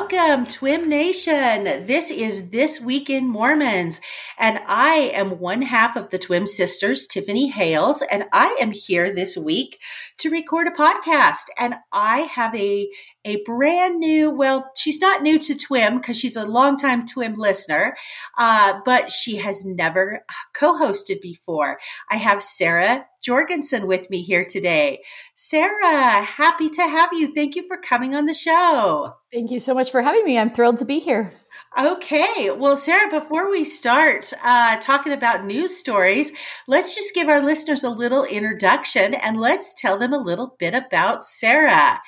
Welcome, TWIM Nation. This is This Week in Mormons, and I am one half of the TWIM sisters, Tiffany Hales, and I am here this week to record a podcast. And I have a a brand new, well, she's not new to TWIM because she's a longtime TWIM listener, uh, but she has never co hosted before. I have Sara Jorgensen with me here today. Sara, happy to have you. Thank you for coming on the show. Thank you so much for having me. I'm thrilled to be here. Okay. Well, Sara, before we start uh, talking about news stories, let's just give our listeners a little introduction and let's tell them a little bit about Sara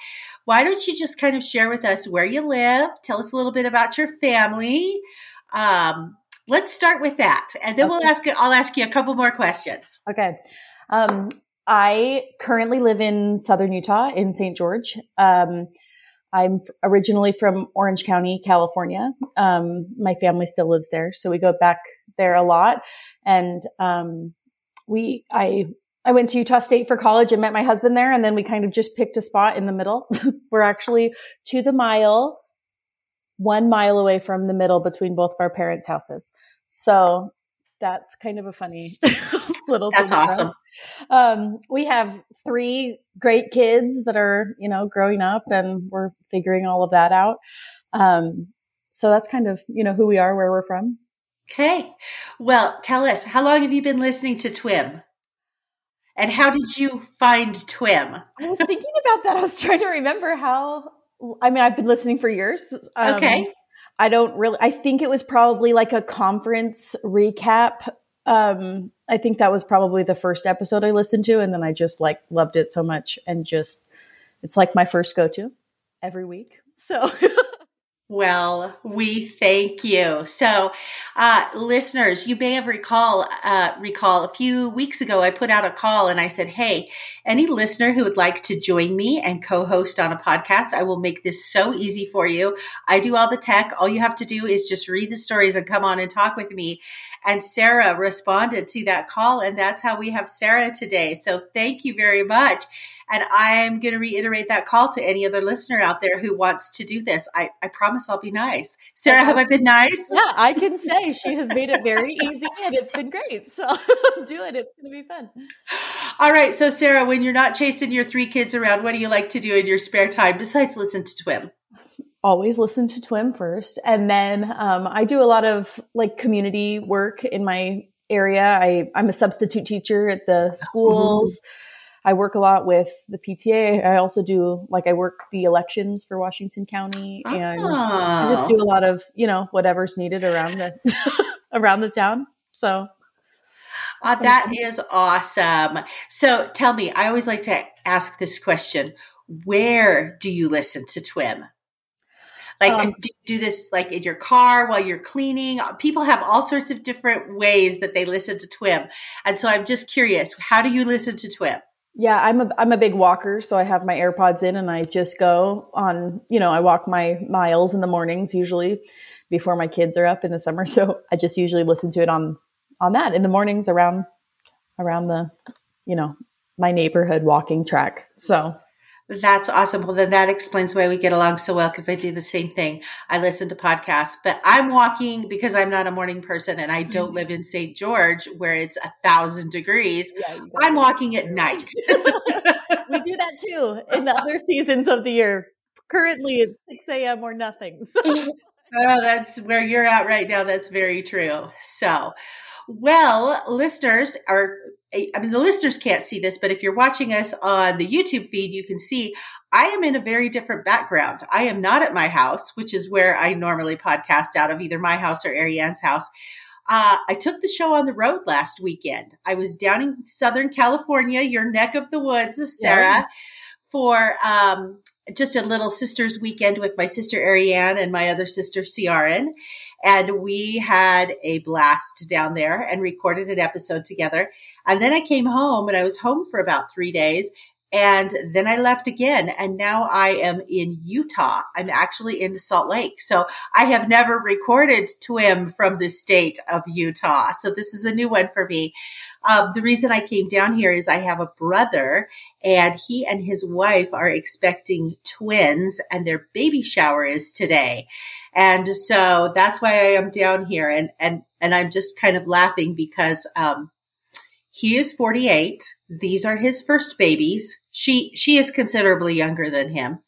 why don't you just kind of share with us where you live? Tell us a little bit about your family. Um, let's start with that, and then okay. we'll ask. I'll ask you a couple more questions. Okay. Um, I currently live in southern Utah in St. George. Um, I'm originally from Orange County, California. Um, my family still lives there, so we go back there a lot. And um, we, I I went to Utah State for college and met my husband there. And then we kind of just picked a spot in the middle. We're actually to the mile, one mile away from the middle between both of our parents' houses. So that's kind of a funny little That's awesome. Um, we have three great kids that are, you know, growing up and we're figuring all of that out. Um, so that's kind of, you know, who we are, where we're from. Okay. Well, tell us, how long have you been listening to TWIM? And how did you find TWIM? I was thinking about that. I was trying to remember how. I mean, I've been listening for years. Um, okay. I don't really. I think it was probably like a conference recap. Um, I think that was probably the first episode I listened to, and then I just like loved it so much, and just it's like my first go to every week. So Well, we thank you. So, uh, listeners, you may have recall uh, recall a few weeks ago I put out a call and I said, "Hey, any listener who would like to join me and co-host on a podcast, I will make this so easy for you. I do all the tech. All you have to do is just read the stories and come on and talk with me." And Sara responded to that call, and that's how we have Sara today. So, thank you very much. And I'm going to reiterate that call to any other listener out there who wants to do this. I, I promise I'll be nice. Sara, have I been nice? Yeah, I can say she has made it very easy and it's been great. So do it. It's going to be fun. All right. So, Sara, when you're not chasing your three kids around, what do you like to do in your spare time besides listen to TWIM? Always listen to TWIM first. And then um, I do a lot of like community work in my area. I, I'm a substitute teacher at the schools. Mm-hmm. I work a lot with the PTA. I also do like I work the elections for Washington County and oh. I just do a lot of, you know, whatever's needed around the around the town. So uh, that is awesome. So tell me, I always like to ask this question. Where do you listen to TWIM? Like, um, do do this like in your car while you're cleaning? People have all sorts of different ways that they listen to TWIM. And so I'm just curious, how do you listen to TWIM? Yeah, I'm a I'm a big walker, so I have my AirPods in and I just go on, you know, I walk my miles in the mornings usually before my kids are up in the summer. So I just usually listen to it on on that in the mornings around around the, you know, my neighborhood walking track. So that's awesome. Well, then that explains why we get along so well because I do the same thing. I listen to podcasts, but I'm walking because I'm not a morning person and I don't live in St. George where it's a thousand degrees. Yeah, I'm walking at night. we do that too in the other seasons of the year. Currently, it's 6 a.m. or nothing. So. oh, that's where you're at right now. That's very true. So, well, listeners are I mean, the listeners can't see this, but if you're watching us on the YouTube feed, you can see I am in a very different background. I am not at my house, which is where I normally podcast out of either my house or Ariane's house. Uh, I took the show on the road last weekend. I was down in Southern California, your neck of the woods, Sara, yeah. for um, just a little sisters weekend with my sister Ariane and my other sister Ciaran. And we had a blast down there and recorded an episode together. And then I came home and I was home for about three days. And then I left again. And now I am in Utah. I'm actually in Salt Lake. So I have never recorded TWIM from the state of Utah. So this is a new one for me. Um, the reason I came down here is I have a brother and he and his wife are expecting twins and their baby shower is today. And so that's why I am down here. And, and, and I'm just kind of laughing because, um, he is 48. These are his first babies. She, she is considerably younger than him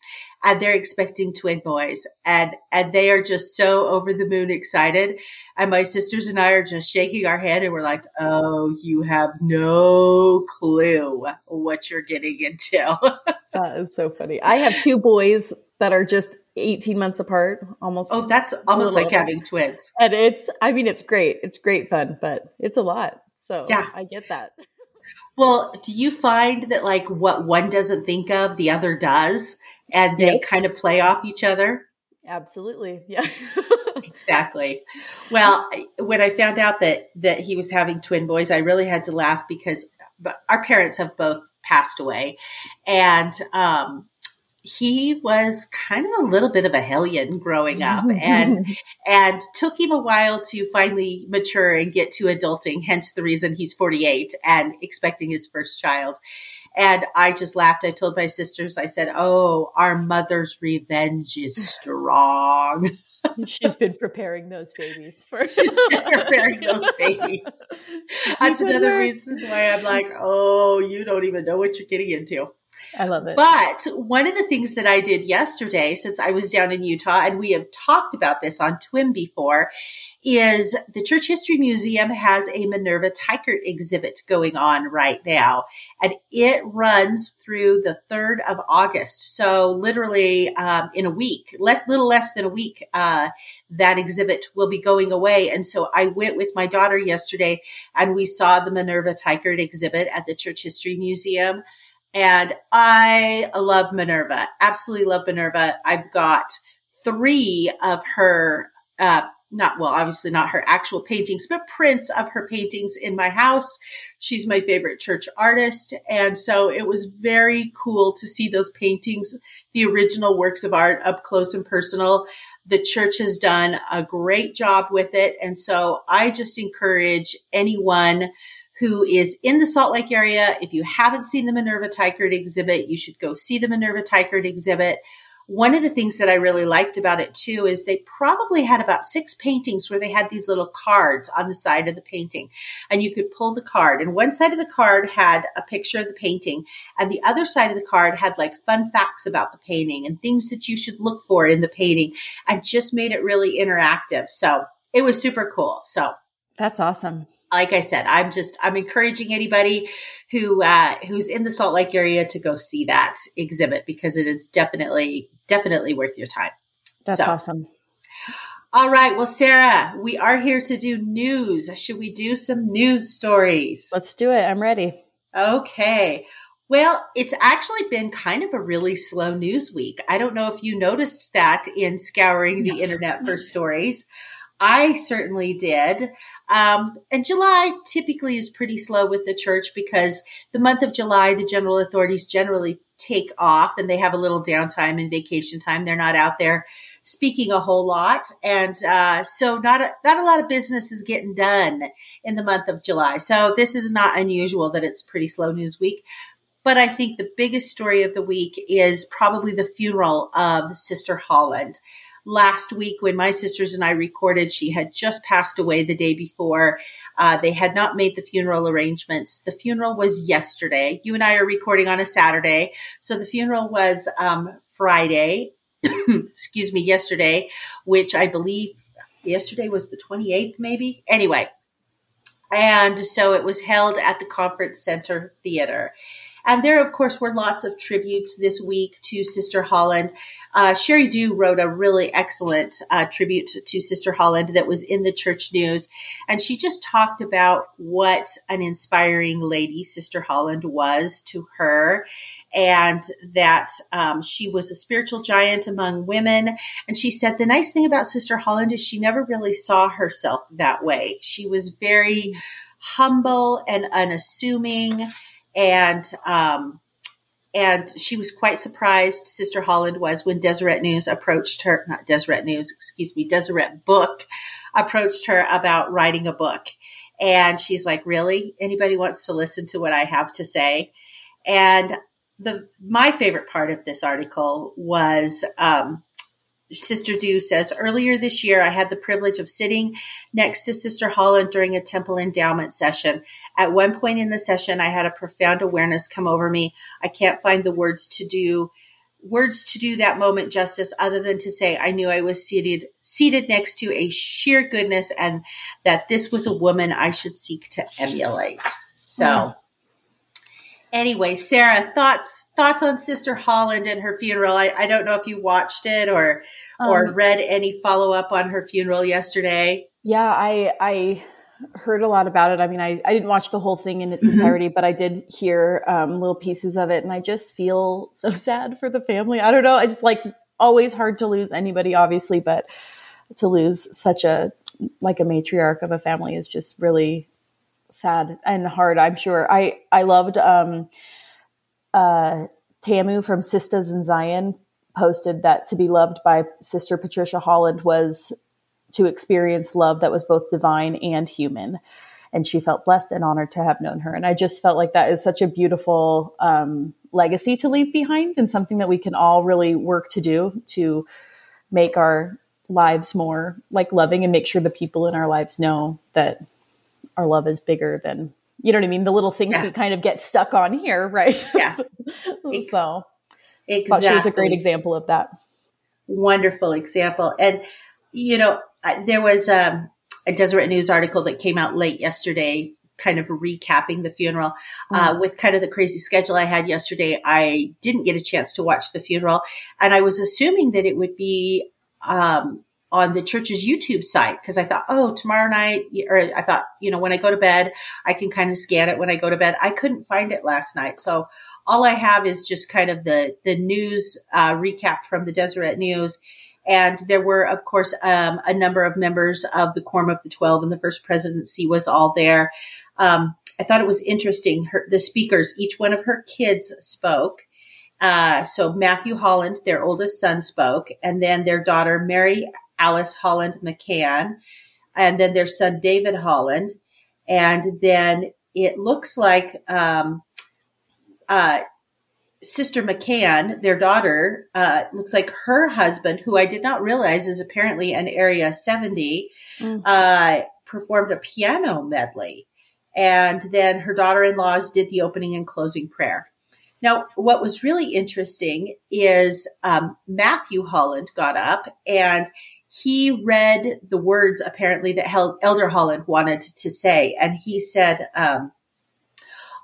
and they're expecting twin boys and, and they are just so over the moon excited. And my sisters and I are just shaking our head and we're like, Oh, you have no clue what you're getting into. that is so funny. I have two boys that are just 18 months apart almost. Oh, that's almost like having twins. And it's, I mean, it's great. It's great fun, but it's a lot. So yeah, I get that. Well, do you find that like what one doesn't think of, the other does, and they yep. kind of play off each other? Absolutely. Yeah. exactly. Well, when I found out that that he was having twin boys, I really had to laugh because our parents have both passed away, and um, he was kind of a little bit of a hellion growing up and and took him a while to finally mature and get to adulting hence the reason he's 48 and expecting his first child and i just laughed. I told my sisters i said oh our mother's revenge is strong. She's been preparing those babies for she's been preparing those babies. That's another reason why i'm like oh you don't even know what you're getting into I love it. But one of the things that I did yesterday, since I was down in Utah, and we have talked about this on TWIM before, is the Church History Museum has a Minerva Teichert exhibit going on right now, and it runs through the 3rd of August. So literally um, in a week, less, little less than a week, uh, that exhibit will be going away. And so I went with my daughter yesterday and we saw the Minerva Teichert exhibit at the Church History Museum. And I love Minerva, absolutely love Minerva. I've got three of her, uh, not well, obviously not her actual paintings, but prints of her paintings in my house. She's my favorite church artist. And so it was very cool to see those paintings, the original works of art up close and personal. The church has done a great job with it. And so I just encourage anyone who is in the Salt Lake area. If you haven't seen the Minerva Teichert exhibit, you should go see the Minerva Teichert exhibit. One of the things that I really liked about it too is they probably had about six paintings where they had these little cards on the side of the painting and you could pull the card and one side of the card had a picture of the painting and the other side of the card had like fun facts about the painting and things that you should look for in the painting and just made it really interactive. So it was super cool. So that's awesome like I said, I'm just I'm encouraging anybody who uh, who's in the Salt Lake area to go see that exhibit because it is definitely definitely worth your time. That's so. awesome. All right, well, Sara, we are here to do news. Should we do some news stories? Let's do it. I'm ready. Okay. Well, it's actually been kind of a really slow news week. I don't know if you noticed that in scouring the yes. internet for stories. I certainly did. Um, and July typically is pretty slow with the church because the month of July, the general authorities generally take off and they have a little downtime and vacation time. They're not out there speaking a whole lot, and uh, so not a, not a lot of business is getting done in the month of July. So this is not unusual that it's pretty slow news week. But I think the biggest story of the week is probably the funeral of Sister Holland last week when my sisters and I recorded. She had just passed away the day before. Uh, they had not made the funeral arrangements. The funeral was yesterday. You and I are recording on a Saturday. So the funeral was um, Friday, excuse me, yesterday, which I believe yesterday was the 28th, maybe. Anyway. And so it was held at the Conference Center Theater. And there, of course, were lots of tributes this week to Sister Holland. Uh, Sheri Dew wrote a really excellent uh, tribute to, to, Sister Holland that was in the church news. And she just talked about what an inspiring lady Sister Holland was to her and that um, she was a spiritual giant among women. And she said the nice thing about Sister Holland is she never really saw herself that way. She was very humble and unassuming and um, and she was quite surprised, Sister Holland was, when Deseret News approached her, not Deseret News, excuse me, Deseret Book approached her about writing a book. And she's like, really? Anybody wants to listen to what I have to say? And the my favorite part of this article was um, Sister Dew says earlier this year I had the privilege of sitting next to Sister Holland during a temple endowment session. At one point in the session, I had a profound awareness come over me. I can't find the words to do words to do that moment justice other than to say I knew I was seated seated next to a sheer goodness and that this was a woman I should seek to emulate. So mm. Anyway, Sara, thoughts thoughts on Sister Holland and her funeral. I, I don't know if you watched it or um, or read any follow up on her funeral yesterday. Yeah, I I heard a lot about it. I mean, I, I didn't watch the whole thing in its mm-hmm. entirety, but I did hear um, little pieces of it, and I just feel so sad for the family. I don't know. I just like always hard to lose anybody, obviously, but to lose such a like a matriarch of a family is just really sad and hard. I'm sure. I I loved um, uh, Tamu from Sisters in Zion posted that to be loved by Sister Patricia Holland was to experience love that was both divine and human. And she felt blessed and honored to have known her. And I just felt like that is such a beautiful um, legacy to leave behind and something that we can all really work to do to make our lives more like loving and make sure the people in our lives know that our love is bigger than you know what I mean? The little things yeah. we kind of get stuck on here, right? Yeah. so exactly. she was a great example of that. Wonderful example. And, you know, there was um, a Deseret News article that came out late yesterday, kind of recapping the funeral. Mm-hmm. Uh, with kind of the crazy schedule I had yesterday, I didn't get a chance to watch the funeral, and I was assuming that it would be um, on the church's YouTube site because I thought, oh, tomorrow night, or I thought, you know, when I go to bed, I can kind of scan it when I go to bed. I couldn't find it last night, so all I have is just kind of the the news uh, recap from the Deseret News and there were, of course, um, a number of members of the Quorum of the Twelve, and the First Presidency was all there. Um, I thought it was interesting. Her, the speakers, each one of her kids spoke. Uh, so Matthew Holland, their oldest son, spoke, and then their daughter Mary Alice Holland McCann, and then their son David Holland, and then it looks like um, uh, Sister McCann, their daughter, uh, looks like her husband, who I did not realize is apparently an Area 70, mm-hmm. uh, performed a piano medley. And then her daughter in laws did the opening and closing prayer. Now, what was really interesting is um, Matthew Holland got up and he read the words apparently that Elder Holland wanted to say. And he said, um,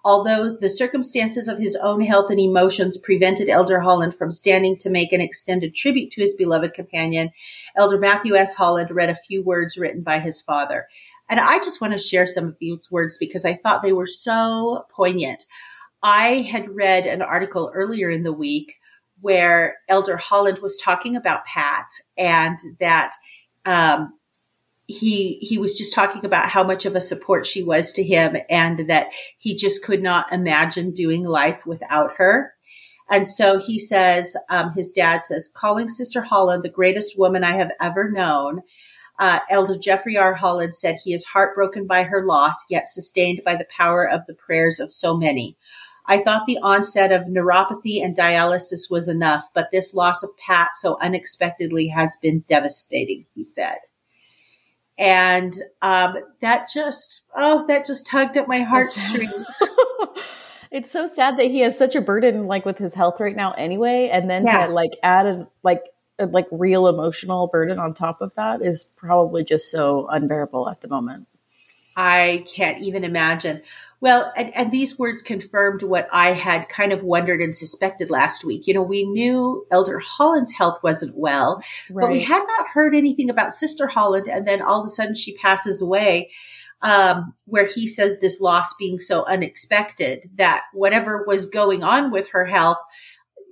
Although the circumstances of his own health and emotions prevented Elder Holland from standing to make an extended tribute to his beloved companion, Elder Matthew S. Holland read a few words written by his father. And I just want to share some of these words because I thought they were so poignant. I had read an article earlier in the week where Elder Holland was talking about Pat and that um, he he was just talking about how much of a support she was to him and that he just could not imagine doing life without her. And so he says um, his dad says calling sister holland the greatest woman i have ever known. Uh, elder jeffrey r. Holland said he is heartbroken by her loss yet sustained by the power of the prayers of so many I thought the onset of neuropathy and dialysis was enough, but this loss of Pat so unexpectedly has been devastating, he said. And um, that just oh that just tugged at my heartstrings. it's so sad that he has such a burden like with his health right now anyway and then yeah. to like add a like a, like real emotional burden on top of that is probably just so unbearable at the moment. I can't even imagine well, and, and, these words confirmed what I had kind of wondered and suspected last week. You know, we knew Elder Holland's health wasn't well, right. but we had not heard anything about Sister Holland. And then all of a sudden she passes away, um, where he says this loss being so unexpected that whatever was going on with her health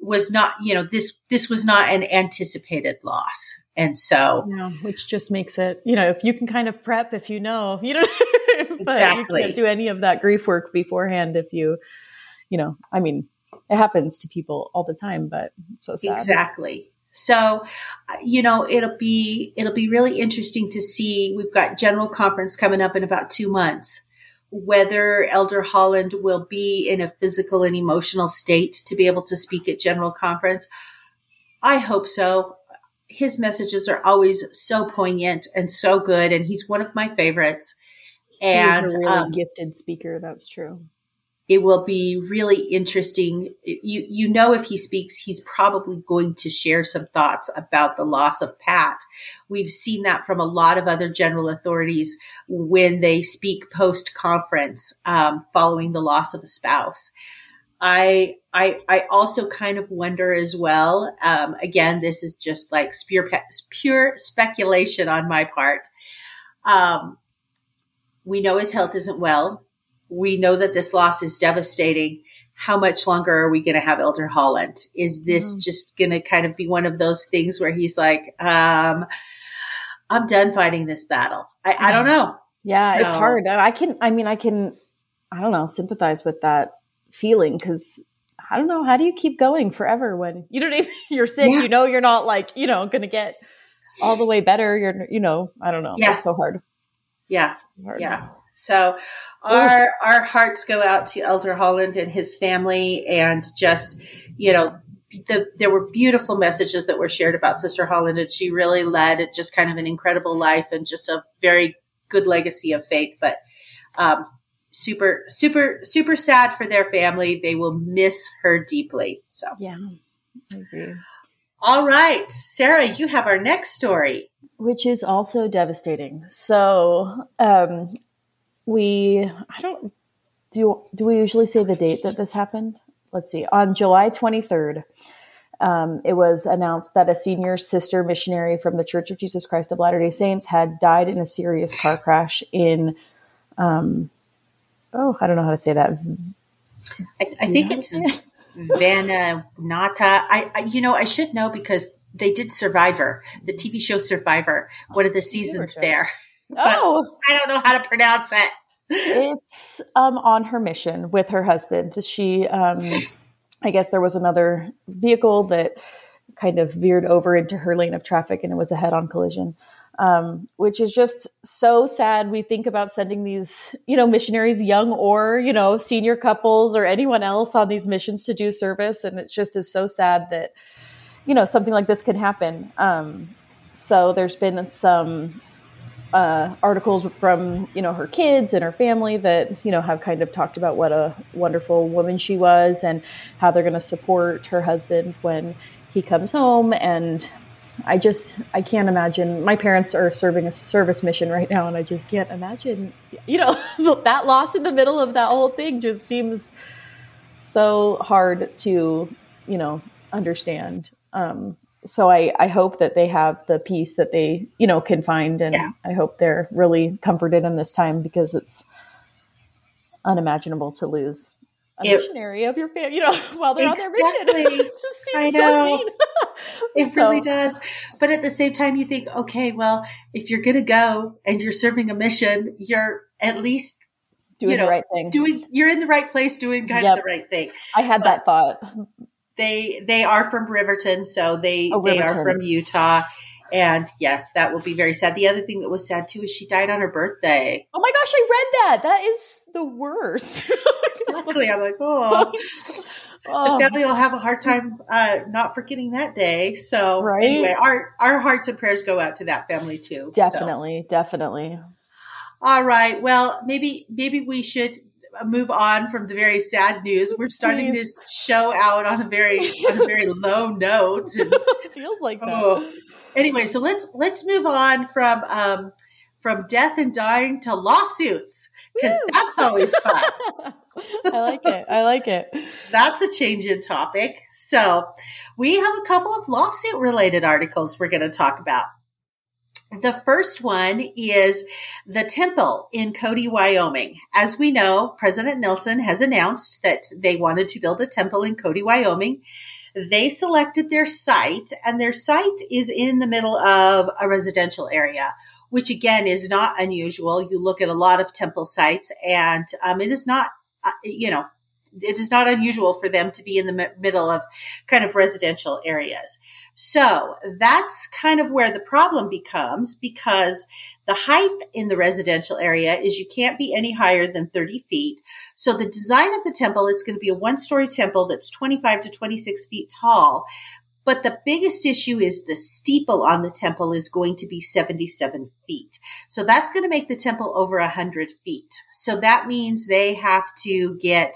was not, you know, this, this was not an anticipated loss. And so, yeah, which just makes it, you know, if you can kind of prep, if you know, you know, exactly. you can't do any of that grief work beforehand if you, you know, I mean, it happens to people all the time, but so sad. Exactly. So, uh, you know, it'll be it'll be really interesting to see. We've got general conference coming up in about two months. Whether Elder Holland will be in a physical and emotional state to be able to speak at general conference, I hope so. His messages are always so poignant and so good, and he's one of my favorites. And he's a really um, gifted speaker. That's true it will be really interesting. You you know if he speaks, he's probably going to share some thoughts about the loss of Pat. We've seen that from a lot of other general authorities when they speak post conference um, following the loss of a spouse. I I I also kind of wonder as well. Um, again, this is just like pure pure speculation on my part. Um, we know his health isn't well we know that this loss is devastating. How much longer are we going to have Elder Holland? Is this mm. just going to kind of be one of those things where he's like, um, I'm done fighting this battle? I, I don't know. Yeah, so. it's hard. I can, I mean, I can, I don't know, sympathize with that feeling because I don't know, how do you keep going forever when you don't even, you're sick, yeah. you know, you're not like, you know, going to get all the way better. You're, you know, I don't know. Yeah. It's so hard. Yeah. So hard. Yeah. So our our hearts go out to Elder Holland and his family, and just you know, the, there were beautiful messages that were shared about Sister Holland, and she really led just kind of an incredible life and just a very good legacy of faith. But um, super, super, super sad for their family. They will miss her deeply. So yeah, All right, Sara, you have our next story, which is also devastating. So, um, we I don't do do we usually say the date that this happened? Let's see. On July 23rd, um, it was announced that a senior sister missionary from the Church of Jesus Christ of Latter Day Saints had died in a serious car crash in. Um, oh, I don't know how to say that. I, I think it's Vananata. I, I, you know, I should know because they did Survivor, the TV show Survivor, one of the seasons there. Oh, I don't know how to pronounce it. it's um, on her mission with her husband. She, um, I guess, there was another vehicle that kind of veered over into her lane of traffic, and it was a head-on collision. Um, which is just so sad. We think about sending these, you know, missionaries, young or, you know, senior couples or anyone else on these missions to do service. And it just is so sad that, you know, something like this can happen. Um, so there's been some uh, articles from you know her kids and her family that you know have kind of talked about what a wonderful woman she was and how they're going to support her husband when he comes home and I just I can't imagine. My parents are serving a service mission right now and I just can't imagine you know that loss in the middle of that whole thing just seems so hard to you know understand. Um, so I, I hope that they have the peace that they you know can find and yeah. i hope they're really comforted in this time because it's unimaginable to lose a it, missionary of your family you know while they're exactly. on their mission it just seems so mean it so. really does but at the same time you think okay well if you're gonna go and you're serving a mission you're at least doing you know, the right thing doing you're in the right place doing kind yep. of the right thing i had but, that thought they they are from Riverton, so they oh, they are from Utah. And yes, that will be very sad. The other thing that was sad too is she died on her birthday. Oh my gosh, I read that. That is the worst. exactly. I'm like, oh. oh. The family will have a hard time uh, not forgetting that day. So right? anyway, our our hearts and prayers go out to that family too. Definitely, so. definitely. All right. Well, maybe maybe we should move on from the very sad news. We're starting Please. this show out on a very on a very low note. Feels like that. Oh. Anyway, so let's let's move on from um, from death and dying to lawsuits because that's always fun. I like it. I like it. That's a change in topic. So, we have a couple of lawsuit related articles we're going to talk about. The first one is the temple in Cody, Wyoming. As we know, President Nelson has announced that they wanted to build a temple in Cody, Wyoming. They selected their site, and their site is in the middle of a residential area, which again is not unusual. You look at a lot of temple sites, and um, it is not, uh, you know, it is not unusual for them to be in the middle of kind of residential areas. So that's kind of where the problem becomes because the height in the residential area is you can't be any higher than 30 feet. So the design of the temple, it's going to be a one story temple that's 25 to 26 feet tall. But the biggest issue is the steeple on the temple is going to be 77 feet. So that's going to make the temple over 100 feet. So that means they have to get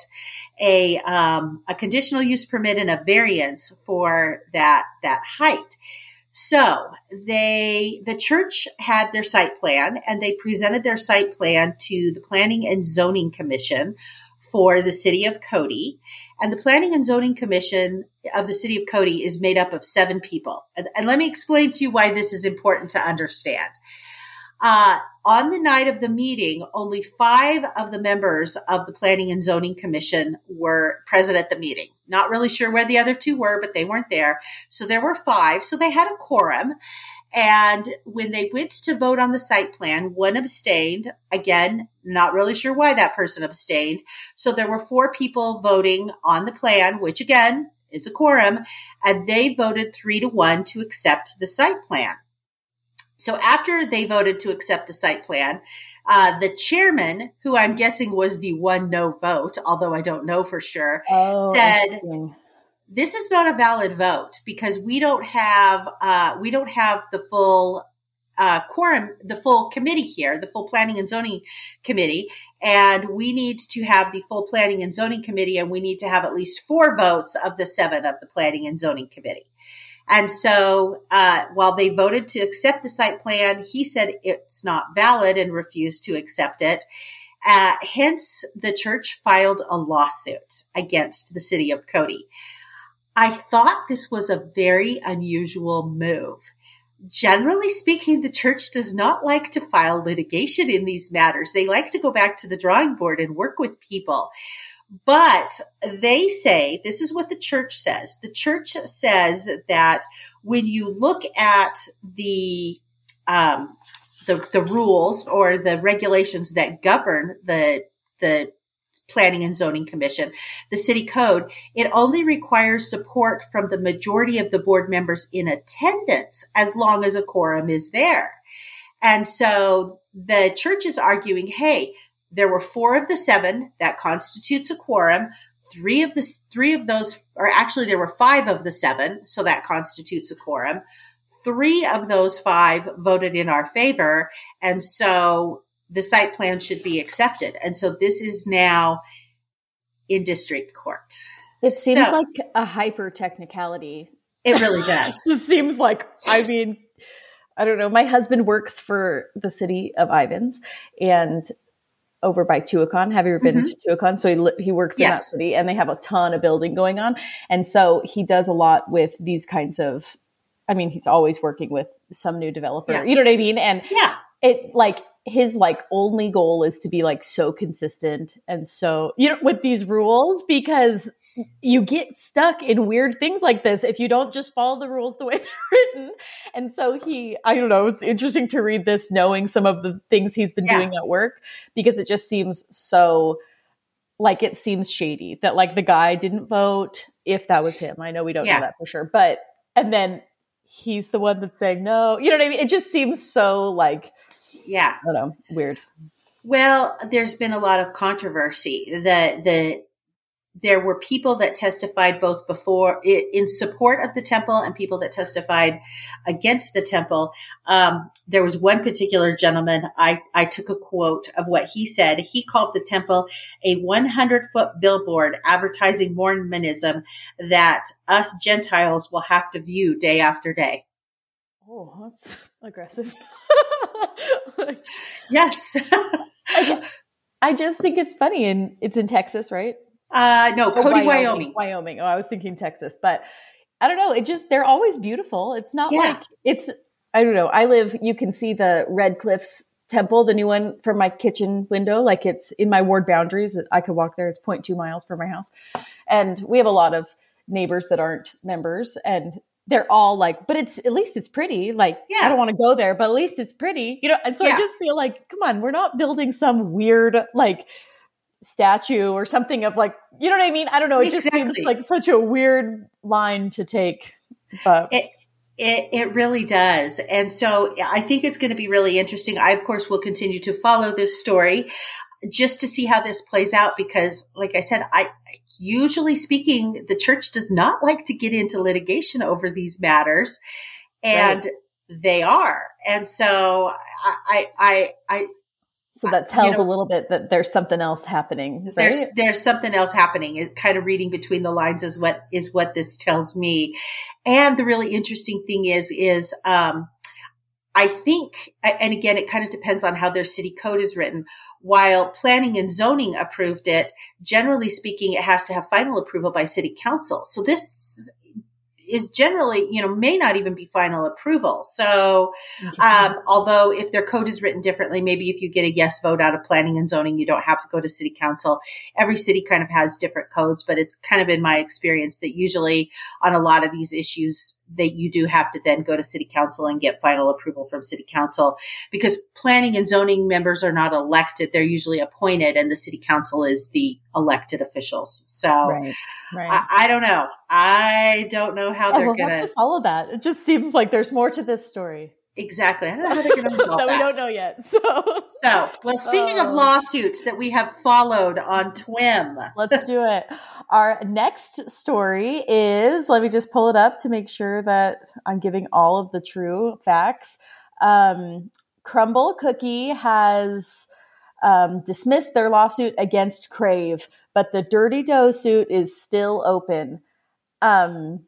a um, a conditional use permit and a variance for that that height. So they the church had their site plan and they presented their site plan to the Planning and Zoning Commission for the city of Cody. And the Planning and Zoning Commission of the city of Cody is made up of seven people. And, and let me explain to you why this is important to understand. Uh, on the night of the meeting, only five of the members of the Planning and Zoning Commission were present at the meeting. Not really sure where the other two were, but they weren't there. So there were five. So they had a quorum. And when they went to vote on the site plan, one abstained. Again, not really sure why that person abstained. So there were four people voting on the plan, which again is a quorum, and they voted three to one to accept the site plan. So after they voted to accept the site plan, uh, the chairman, who I'm guessing was the one no vote, although I don't know for sure, oh, said, "This is not a valid vote because we don't have uh, we don't have the full uh, quorum, the full committee here, the full planning and zoning committee, and we need to have the full planning and zoning committee, and we need to have at least four votes of the seven of the planning and zoning committee." And so uh, while they voted to accept the site plan, he said it's not valid and refused to accept it. Uh, hence, the church filed a lawsuit against the city of Cody. I thought this was a very unusual move. Generally speaking, the church does not like to file litigation in these matters. They like to go back to the drawing board and work with people. But they say, this is what the church says. The church says that when you look at the, um, the, the rules or the regulations that govern the, the Planning and Zoning Commission, the city code, it only requires support from the majority of the board members in attendance as long as a quorum is there. And so the church is arguing, hey, there were four of the seven that constitutes a quorum. Three of the three of those, or actually there were five of the seven, so that constitutes a quorum. Three of those five voted in our favor, and so the site plan should be accepted. And so this is now in district court. It seems so, like a hyper technicality. It really does. it seems like, I mean, I don't know. My husband works for the city of Ivins, and over by Tuacahn. Have you ever been mm-hmm. to Tuacahn? So he, he works yes. in that city and they have a ton of building going on. And so he does a lot with these kinds of, I mean, he's always working with some new developer, yeah. you know what I mean? And yeah, it like his like only goal is to be like so consistent and so you know with these rules because you get stuck in weird things like this if you don't just follow the rules the way they're written and so he i don't know it's interesting to read this knowing some of the things he's been yeah. doing at work because it just seems so like it seems shady that like the guy didn't vote if that was him i know we don't yeah. know that for sure but and then he's the one that's saying no you know what i mean it just seems so like yeah. I don't know. Weird. Well, there's been a lot of controversy. The the there were people that testified both before in support of the temple and people that testified against the temple. Um, there was one particular gentleman. I, I took a quote of what he said. He called the temple a 100 foot billboard advertising Mormonism that us Gentiles will have to view day after day. Oh, that's aggressive. yes. I, I, just think it's funny, and it's in Texas, right? Uh, no, Cody, Wyoming. Wyoming. Wyoming. Oh, I was thinking Texas, but I don't know. It just they're always beautiful. It's not yeah. like it's. I don't know. I live. You can see the Red Cliffs Temple, the new one from my kitchen window. Like it's in my ward boundaries. I could walk there. It's 0.2 miles from my house, and we have a lot of neighbors that aren't members, and they're all like, but it's at least it's pretty. Like, yeah. I don't want to go there, but at least it's pretty, you know. And so yeah. I just feel like, come on, we're not building some weird like statue or something of like you know what I mean? I don't know. It exactly. just seems like such a weird line to take. But it, it, it really does. And so I think it's going to be really interesting. I, of course, will continue to follow this story just to see how this plays out because, like I said, I usually speaking, the church does not like to get into litigation over these matters. And right. they are. And so I, I, I, so that tells you know, a little bit that there's something else happening. Right? There's there's something else happening. It kind of reading between the lines is what is what this tells me. And the really interesting thing is is um, I think, and again, it kind of depends on how their city code is written. While planning and zoning approved it, generally speaking, it has to have final approval by city council. So this is generally, you know, may not even be final approval. So, um, although if their code is written differently, maybe if you get a yes vote out of planning and zoning, you don't have to go to city council. Every city kind of has different codes, but it's kind of in my experience that usually on a lot of these issues, that you do have to then go to city council and get final approval from city council because planning and zoning members are not elected. They're usually appointed and the city council is the elected officials. So right, right. I, I, don't know. I don't know how they're we'll going to follow that. It just seems like there's more to this story. Exactly. I don't know how they're going to resolve that. We don't know yet. So, so well, speaking of oh. lawsuits that we have followed on TWIM, let's do it. Our next story is let me just pull it up to make sure that I'm giving all of the true facts. Um, Crumbl Cookie has um, dismissed their lawsuit against Crave, but the Dirty Dough suit is still open. Um,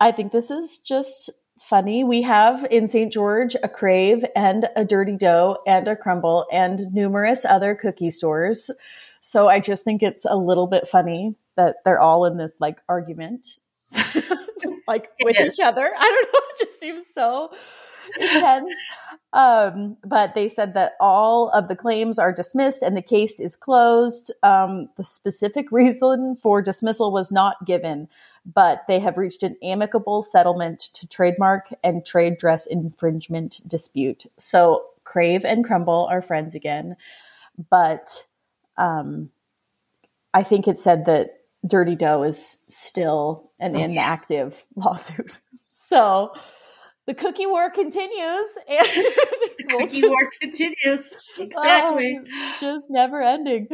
I think this is just funny. We have in St. George a Crave and a Dirty Dough and a Crumbl and numerous other cookie stores. So I just think it's a little bit funny that they're all in this like argument, like with each other. I don't know. It just seems so intense. Um, but they said that all of the claims are dismissed and the case is closed. Um, the specific reason for dismissal was not given, but they have reached an amicable settlement to trademark and trade dress infringement dispute. So Crave and Crumbl are friends again, but um, I think it said that Dirty Dough is still an inactive lawsuit. So the cookie war continues and the cookie just, war continues exactly oh, just never ending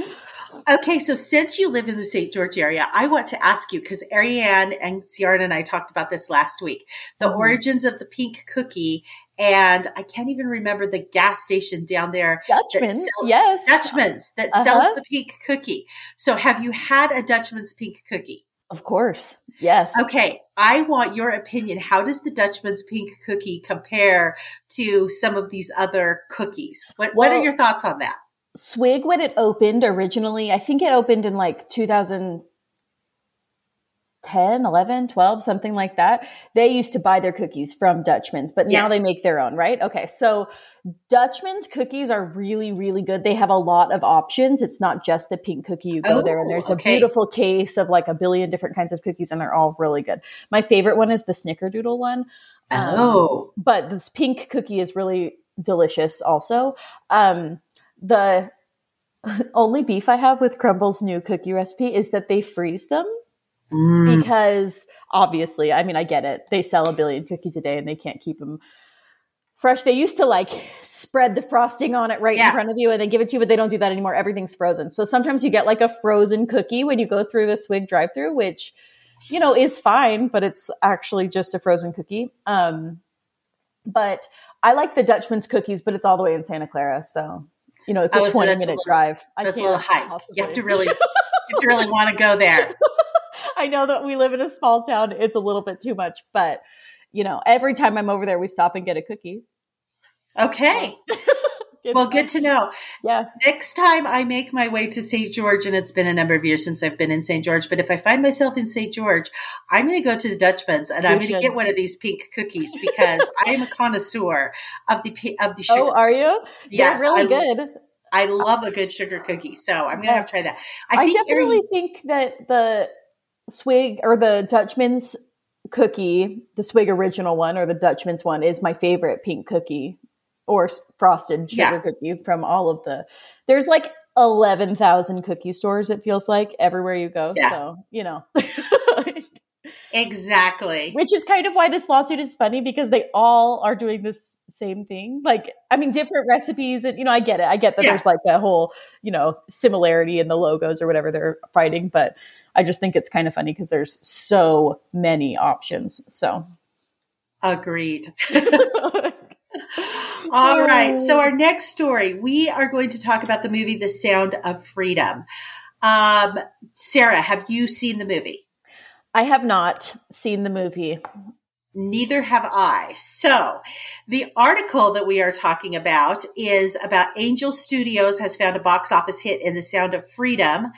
okay so since you live in the st george area i want to ask you because ariane and ciaran and i talked about this last week the mm-hmm. origins of the pink cookie and I can't even remember the gas station down there. Dutchman's, yes. Dutchman's that uh-huh. sells the pink cookie. So have you had a Dutchman's pink cookie? Of course. Yes. Okay. I want your opinion. How does the Dutchman's pink cookie compare to some of these other cookies? What, well, what are your thoughts on that? Swig, when it opened originally, I think it opened in like 2010, 11, 12, something like that. They used to buy their cookies from Dutchman's, but now yes. they make their own, right? Okay. So Dutchman's cookies are really, really good. They have a lot of options. It's not just the pink cookie. You go oh, there and there's okay. a beautiful case of like a billion different kinds of cookies and they're all really good. My favorite one is the snickerdoodle one. Um, oh. But this pink cookie is really delicious also. Um, the only beef I have with Crumbl's new cookie recipe is that they freeze them. Mm. Because obviously, I mean, I get it. They sell a billion cookies a day and they can't keep them fresh. They used to like spread the frosting on it right yeah. in front of you and then give it to you, but they don't do that anymore. Everything's frozen. So sometimes you get like a frozen cookie when you go through the Swig drive through, which, you know, is fine, but it's actually just a frozen cookie. Um, but I like the Dutchman's cookies, but it's all the way in Santa Clara. So, you know, it's a oh, 20 so minute a little, drive. That's a little hike. Possibly. You have to really, you have to really want to go there. I know that we live in a small town. It's a little bit too much, but you know, every time I'm over there, we stop and get a cookie. Okay. well, good to know. Yeah. Next time I make my way to St. George, and it's been a number of years since I've been in St. George, but if I find myself in St. George, I'm going to go to the Dutchman's and you I'm going to get one of these pink cookies because I am a connoisseur of the of the oh, sugar. Oh, are you? Yes, They're really I, good. I love uh, a good sugar cookie, so I'm going to have to try that. I, I definitely think that the swig or the Dutchman's cookie, the swig original one or the Dutchman's one, is my favorite pink cookie or frosted sugar yeah. cookie from all of the. There's like 11,000 cookie stores, it feels like, everywhere you go. Yeah. So, you know. Exactly. Which is kind of why this lawsuit is funny because they all are doing this same thing. Like, I mean, different recipes. And, you know, I get it. I get that Yeah. there's like a whole, you know, similarity in the logos or whatever they're fighting. But I just think it's kind of funny because there's so many options. So, Agreed. All right. So our next story, we are going to talk about the movie The Sound of Freedom. Um, Sara, have you seen the movie? I have not seen the movie. Neither have I. So, the article that we are talking about is about Angel Studios has found a box office hit in The Sound of Freedom.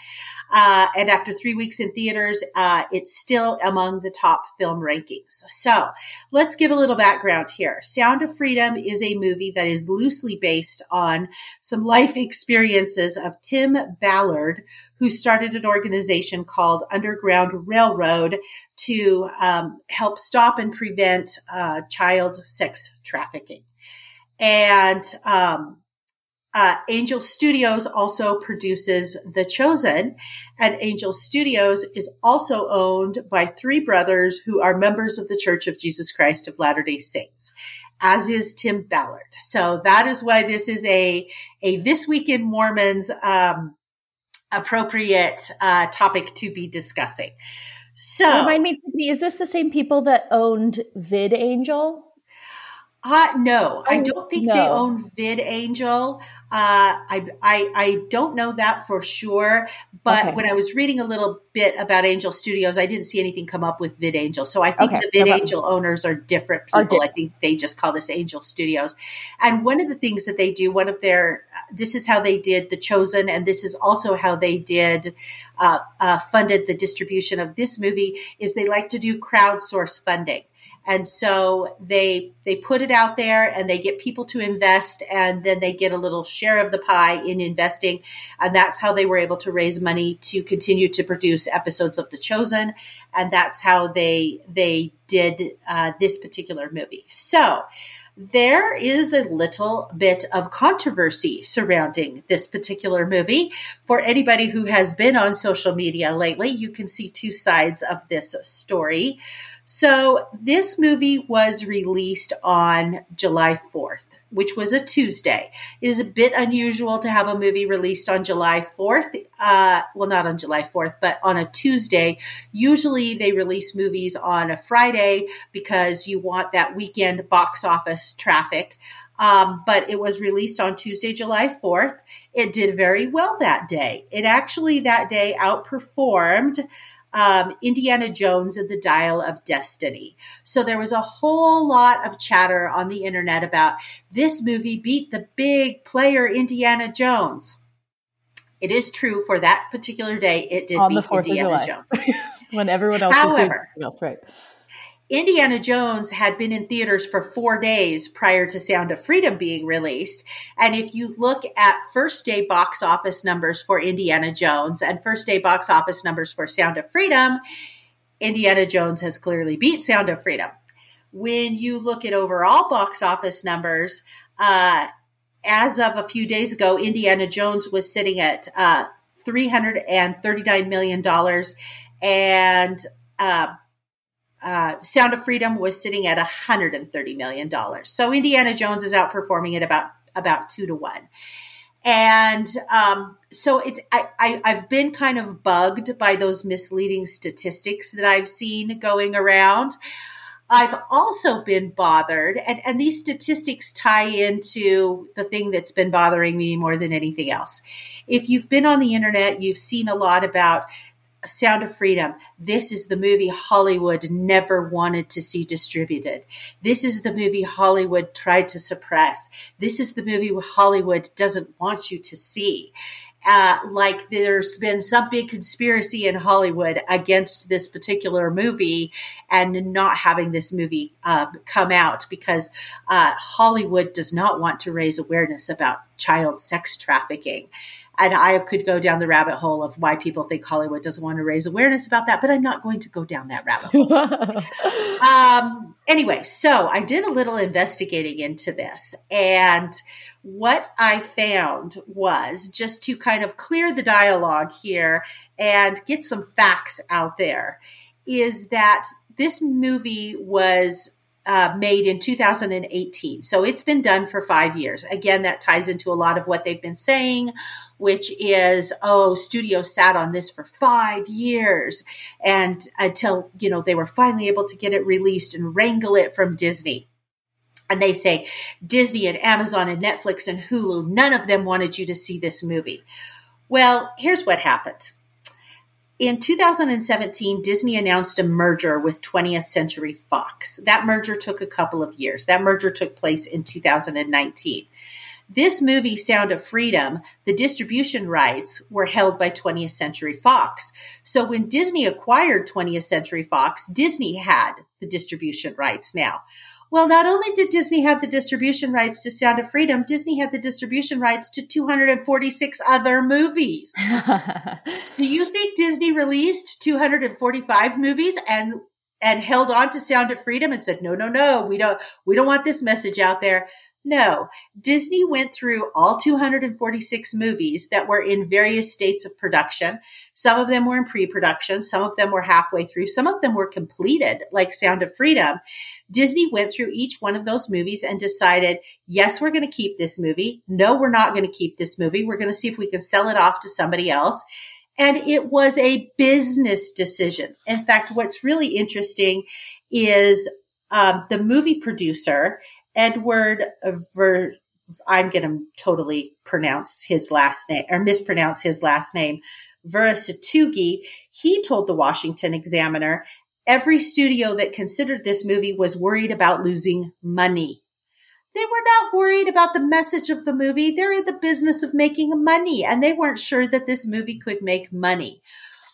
Uh, and after three weeks in theaters, uh, it's still among the top film rankings. So let's give a little background here. Sound of Freedom is a movie that is loosely based on some life experiences of Tim Ballard, who started an organization called Underground Railroad to um, help stop and prevent uh, child sex trafficking. And um, uh, Angel Studios also produces The Chosen, and Angel Studios is also owned by three brothers who are members of the Church of Jesus Christ of Latter day Saints, as is Tim Ballard. So that is why this is a, a This Week in Mormons um, appropriate uh, topic to be discussing. So, Remind me, is this the same people that owned VidAngel? Uh, no, I Oh, don't think no. they own VidAngel. Uh, I, I, I don't know that for sure. But Okay. when I was reading a little bit about Angel Studios, I didn't see anything come up with VidAngel. So I think Okay, the no. VidAngel owners are different Are people. di- I think they just call this Angel Studios. And one of the things that they do, one of their, this is how they did The Chosen, and this is also how they did, uh, uh, funded the distribution of this movie, is they like to do crowdsource funding and so they they put it out there and they get people to invest and then they get a little share of the pie in investing and that's how they were able to raise money to continue to produce episodes of the chosen and that's how they they did uh, this particular movie so there is a little bit of controversy surrounding this particular movie. For anybody who has been on social media lately, you can see two sides of this story. So, this movie was released on July 4th, which was a Tuesday. It is a bit unusual to have a movie released on July 4th. Uh, well, not on July 4th, but on a Tuesday. Usually they release movies on a Friday because you want that weekend box office traffic. Um, but it was released on Tuesday, July 4th. It did very well that day. It actually that day outperformed um, Indiana Jones and the Dial of Destiny. So there was a whole lot of chatter on the internet about this movie beat the big player Indiana Jones. It is true for that particular day, it did On beat Indiana Jones. when everyone else was However- something else, right? Indiana Jones had been in theaters for four days prior to Sound of Freedom being released. And if you look at first day box office numbers for Indiana Jones and first day box office numbers for Sound of Freedom, Indiana Jones has clearly beat Sound of Freedom. When you look at overall box office numbers, uh, as of a few days ago, Indiana Jones was sitting at uh, $339 million and uh, uh, Sound of Freedom was sitting at $130 million. So Indiana Jones is outperforming it about, about two to one. And um, so it's I, I, I've been kind of bugged by those misleading statistics that I've seen going around. I've also been bothered, and, and these statistics tie into the thing that's been bothering me more than anything else. If you've been on the internet, you've seen a lot about Sound of Freedom. This is the movie Hollywood never wanted to see distributed. This is the movie Hollywood tried to suppress. This is the movie Hollywood doesn't want you to see. Uh, like there's been some big conspiracy in Hollywood against this particular movie and not having this movie uh, come out because uh, Hollywood does not want to raise awareness about child sex trafficking. And I could go down the rabbit hole of why people think Hollywood doesn't want to raise awareness about that, but I'm not going to go down that rabbit hole. um, anyway, so I did a little investigating into this. And what I found was just to kind of clear the dialogue here and get some facts out there is that this movie was uh, made in 2018. So it's been done for five years. Again, that ties into a lot of what they've been saying, which is, oh, studio sat on this for five years and until, you know, they were finally able to get it released and wrangle it from Disney. And they say Disney and Amazon and Netflix and Hulu, none of them wanted you to see this movie. Well, here's what happened. In 2017, Disney announced a merger with 20th Century Fox. That merger took a couple of years. That merger took place in 2019. This movie, Sound of Freedom, the distribution rights were held by 20th Century Fox. So when Disney acquired 20th Century Fox, Disney had the distribution rights now. Well, not only did Disney have the distribution rights to Sound of Freedom, Disney had the distribution rights to 246 other movies. Do you think Disney released 245 movies and and held on to Sound of Freedom and said, "No, no, no, we don't we don't want this message out there." No, Disney went through all 246 movies that were in various states of production. Some of them were in pre production, some of them were halfway through, some of them were completed, like Sound of Freedom. Disney went through each one of those movies and decided, yes, we're going to keep this movie. No, we're not going to keep this movie. We're going to see if we can sell it off to somebody else. And it was a business decision. In fact, what's really interesting is um, the movie producer Edward Ver, I'm going to totally pronounce his last name or mispronounce his last name, Verasatugi. He told the Washington Examiner every studio that considered this movie was worried about losing money. They were not worried about the message of the movie. They're in the business of making money and they weren't sure that this movie could make money.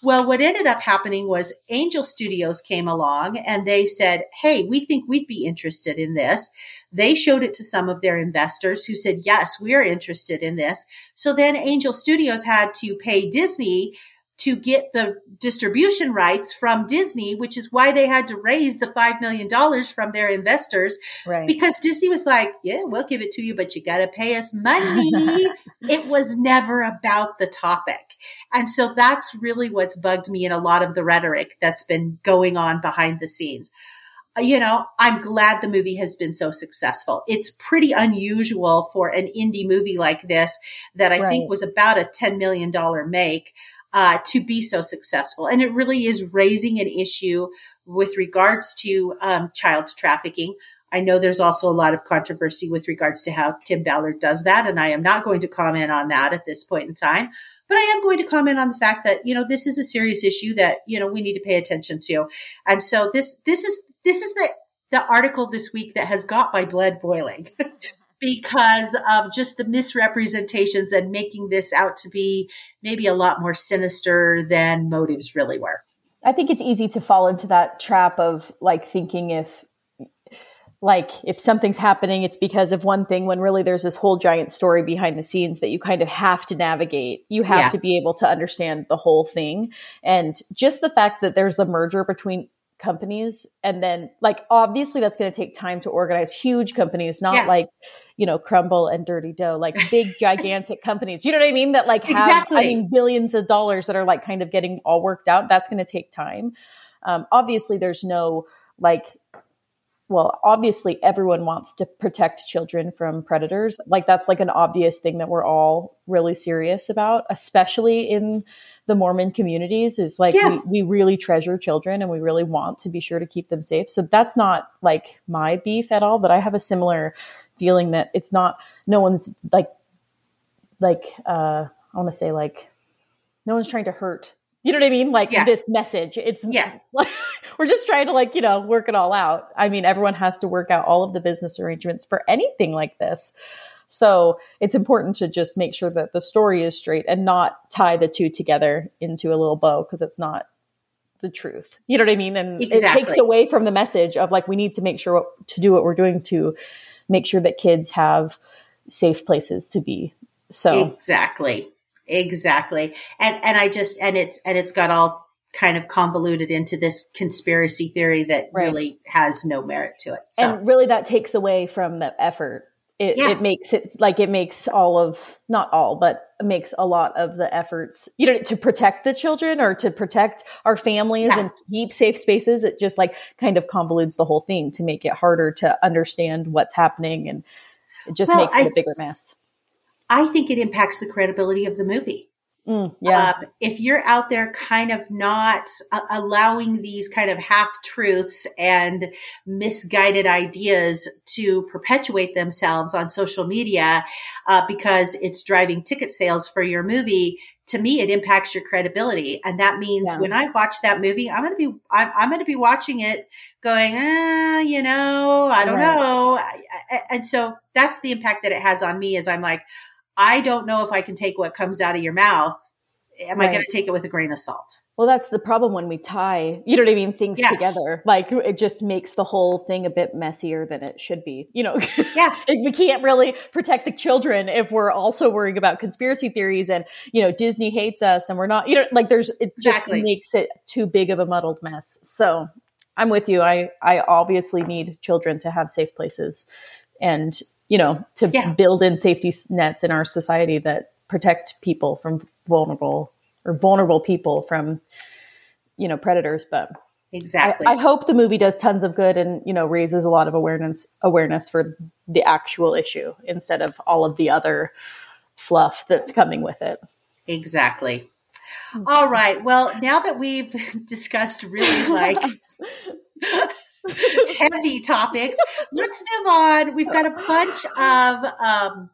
Well, what ended up happening was Angel Studios came along and they said, Hey, we think we'd be interested in this. They showed it to some of their investors who said, Yes, we're interested in this. So then Angel Studios had to pay Disney to get the distribution rights from Disney, which is why they had to raise the $5 million from their investors. Right. Because Disney was like, yeah, we'll give it to you, but you got to pay us money. it was never about the topic. And so that's really what's bugged me in a lot of the rhetoric that's been going on behind the scenes uh, you know, I'm glad the movie has been so successful. It's pretty unusual for an indie movie like this that I right. think was about a $10 million make uh, to be so successful. And it really is raising an issue with regards to um, child trafficking. I know there's also a lot of controversy with regards to how Tim Ballard does that, and I am not going to comment on that at this point in time. But I am going to comment on the fact that you know this is a serious issue that you know we need to pay attention to, and so this this is this is the the article this week that has got my blood boiling. because of just the misrepresentations and making this out to be maybe a lot more sinister than motives really were. I think it's easy to fall into that trap of like thinking if like if something's happening it's because of one thing when really there's this whole giant story behind the scenes that you kind of have to navigate you have yeah. to be able to understand the whole thing and just the fact that there's a merger between companies. And then like obviously that's going to take time to organize. Huge companies not yeah. like you know Crumbl and dirty dough like big gigantic companies. You know what i mean? That like have exactly. i mean billions of dollars that are like kind of getting all worked out. That's going to take time. Um, obviously there's no like well obviously everyone wants to protect children from predators like that's like an obvious thing that we're all really serious about especially in the Mormon communities is like yeah. we, we really treasure children and we really want to be sure to keep them safe. So that's not like my beef at all, but I have a similar feeling that it's not no one's like like uh I want to say like no one's trying to hurt you know what I mean? Like yeah. this message. It's yeah. we're just trying to like, you know, work it all out. I mean, everyone has to work out all of the business arrangements for anything like this. So it's important to just make sure that the story is straight and not tie the two together into a little bow because it's not the truth. You know what I mean? And exactly. it takes away from the message of like we need to make sure what, to do what we're doing to make sure that kids have safe places to be. So exactly, exactly, and and I just and it's and it's got all kind of convoluted into this conspiracy theory that right. really has no merit to it. So. And really, that takes away from the effort it, yeah. it makes it like it makes all of not all but makes a lot of the efforts you know to protect the children or to protect our families yeah. and keep safe spaces it just like kind of convolutes the whole thing to make it harder to understand what's happening and it just well, makes it I, a bigger mess i think it impacts the credibility of the movie Mm, yeah. Um, if you're out there kind of not uh, allowing these kind of half truths and misguided ideas to perpetuate themselves on social media uh, because it's driving ticket sales for your movie, to me, it impacts your credibility. And that means yeah. when I watch that movie, I'm going to be, I'm, I'm going to be watching it going, ah, you know, I don't right. know. And so that's the impact that it has on me is I'm like, I don't know if I can take what comes out of your mouth. Am right. I going to take it with a grain of salt? Well, that's the problem when we tie, you know what I mean, things yeah. together. Like it just makes the whole thing a bit messier than it should be. You know, yeah, we can't really protect the children if we're also worrying about conspiracy theories and you know Disney hates us and we're not. You know, like there's it exactly. just makes it too big of a muddled mess. So I'm with you. I I obviously need children to have safe places, and you know, to yeah. build in safety nets in our society that protect people from vulnerable or vulnerable people from, you know, predators. But exactly, I, I hope the movie does tons of good and you know raises a lot of awareness awareness for the actual issue instead of all of the other fluff that's coming with it. Exactly. Mm-hmm. All right. Well, now that we've discussed really like heavy topics. Let's move on. We've got a bunch of um,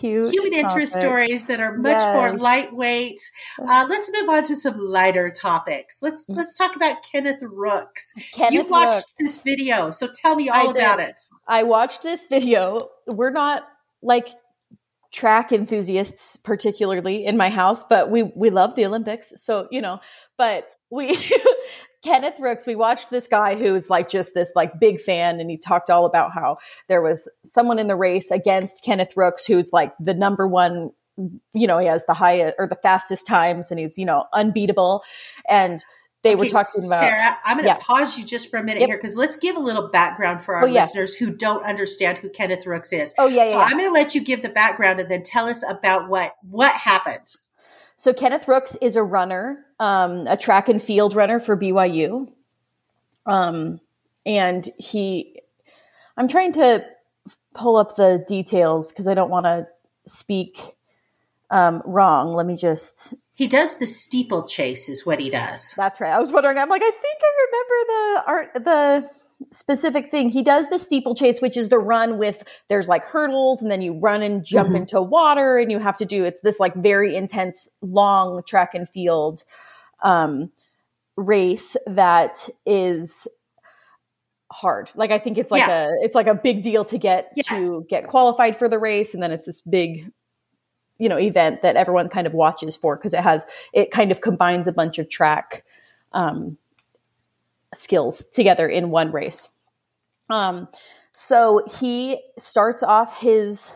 Huge human topic. interest stories that are much yes. more lightweight. Uh, let's move on to some lighter topics. Let's mm. let's talk about Kenneth Rooks. Kenneth you watched Rooks. this video, so tell me all I about did. it. I watched this video. We're not like track enthusiasts particularly in my house but we we love the olympics so you know but we Kenneth Rooks, we watched this guy who's like just this like big fan and he talked all about how there was someone in the race against Kenneth Rooks who's like the number one you know, he has the highest or the fastest times and he's, you know, unbeatable. And they okay, were talking about Sara. I'm going to yeah. pause you just for a minute yep. here because let's give a little background for our oh, listeners yeah. who don't understand who Kenneth Rooks is. Oh yeah, so yeah. I'm going to let you give the background and then tell us about what what happened. So Kenneth Rooks is a runner, um, a track and field runner for BYU. Um, and he, I'm trying to pull up the details because I don't want to speak um, wrong. Let me just. He does the steeplechase, is what he does. That's right. I was wondering. I'm like, I think I remember the art, the specific thing. He does the steeplechase, which is the run with there's like hurdles and then you run and jump mm-hmm. into water and you have to do it's this like very intense long track and field um, race that is hard. Like I think it's like yeah. a it's like a big deal to get yeah. to get qualified for the race and then it's this big you know event that everyone kind of watches for because it has it kind of combines a bunch of track um, skills together in one race. Um, so he starts off his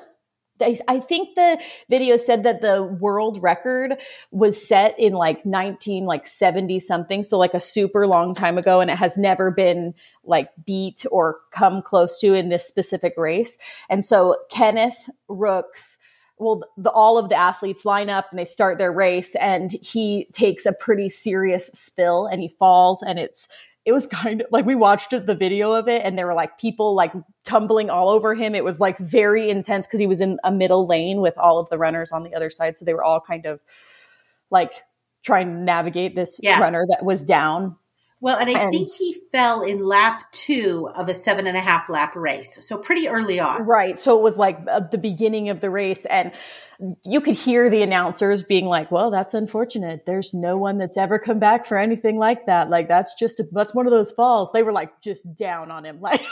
I think the video said that the world record was set in like 19 like 70 something so like a super long time ago and it has never been like beat or come close to in this specific race and so Kenneth Rooks well the, all of the athletes line up and they start their race and he takes a pretty serious spill and he falls and it's it was kind of like we watched the video of it and there were like people like tumbling all over him. It was like very intense because he was in a middle lane with all of the runners on the other side. So they were all kind of like trying to navigate this yeah. runner that was down. Well, and I and, think he fell in lap two of a seven and a half lap race. So pretty early on. Right. So it was like uh, the beginning of the race. And you could hear the announcers being like, well, that's unfortunate. There's no one that's ever come back for anything like that. Like, that's just, a, that's one of those falls. They were like just down on him. Like,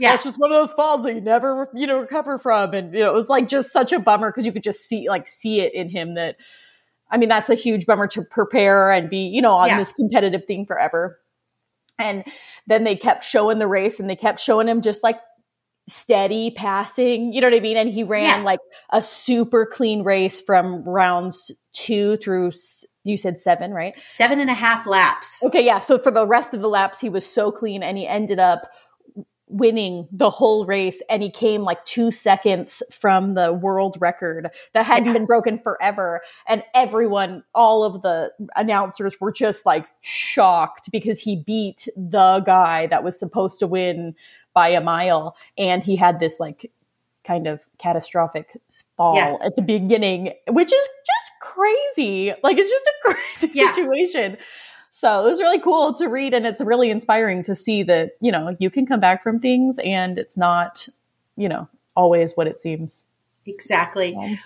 yeah. that's just one of those falls that you never, you know, recover from. And, you know, it was like just such a bummer because you could just see, like, see it in him that, I mean, that's a huge bummer to prepare and be, you know, on yeah. this competitive thing forever. And then they kept showing the race and they kept showing him just like steady passing, you know what I mean? And he ran Yeah. like a super clean race from rounds two through, you said seven, right? Seven and a half laps. Okay, yeah. So for the rest of the laps, he was so clean and he ended up winning the whole race and he came like two seconds from the world record that hadn't been broken forever. And everyone all of the announcers were just like shocked because he beat the guy that was supposed to win by a mile. And he had this like kind of catastrophic fall Yeah. at the beginning which is just crazy. Like it's just a crazy Yeah. situation so it was really cool to read and it's really inspiring to see that, you know, you can come back from things and it's not, you know, always what it seems. Exactly. Yeah.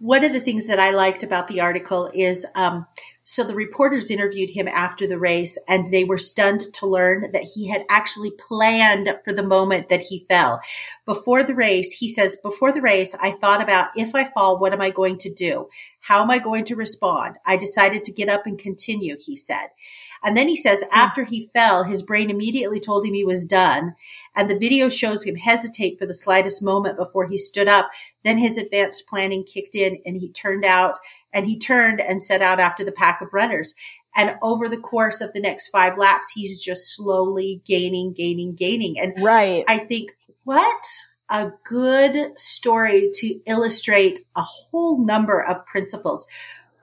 One of the things that I liked about the article is um, so the reporters interviewed him after the race and they were stunned to learn that he had actually planned for the moment that he fell. Before the race, he says, Before the race, I thought about if I fall, what am I going to do? How am I going to respond? I decided to get up and continue, he said. And then he says, hmm. after he fell, his brain immediately told him he was done. And the video shows him hesitate for the slightest moment before he stood up. Then his advanced planning kicked in and he turned out and he turned and set out after the pack of runners. And over the course of the next five laps, he's just slowly gaining, gaining, gaining. And Right. I think, what a good story to illustrate a whole number of principles.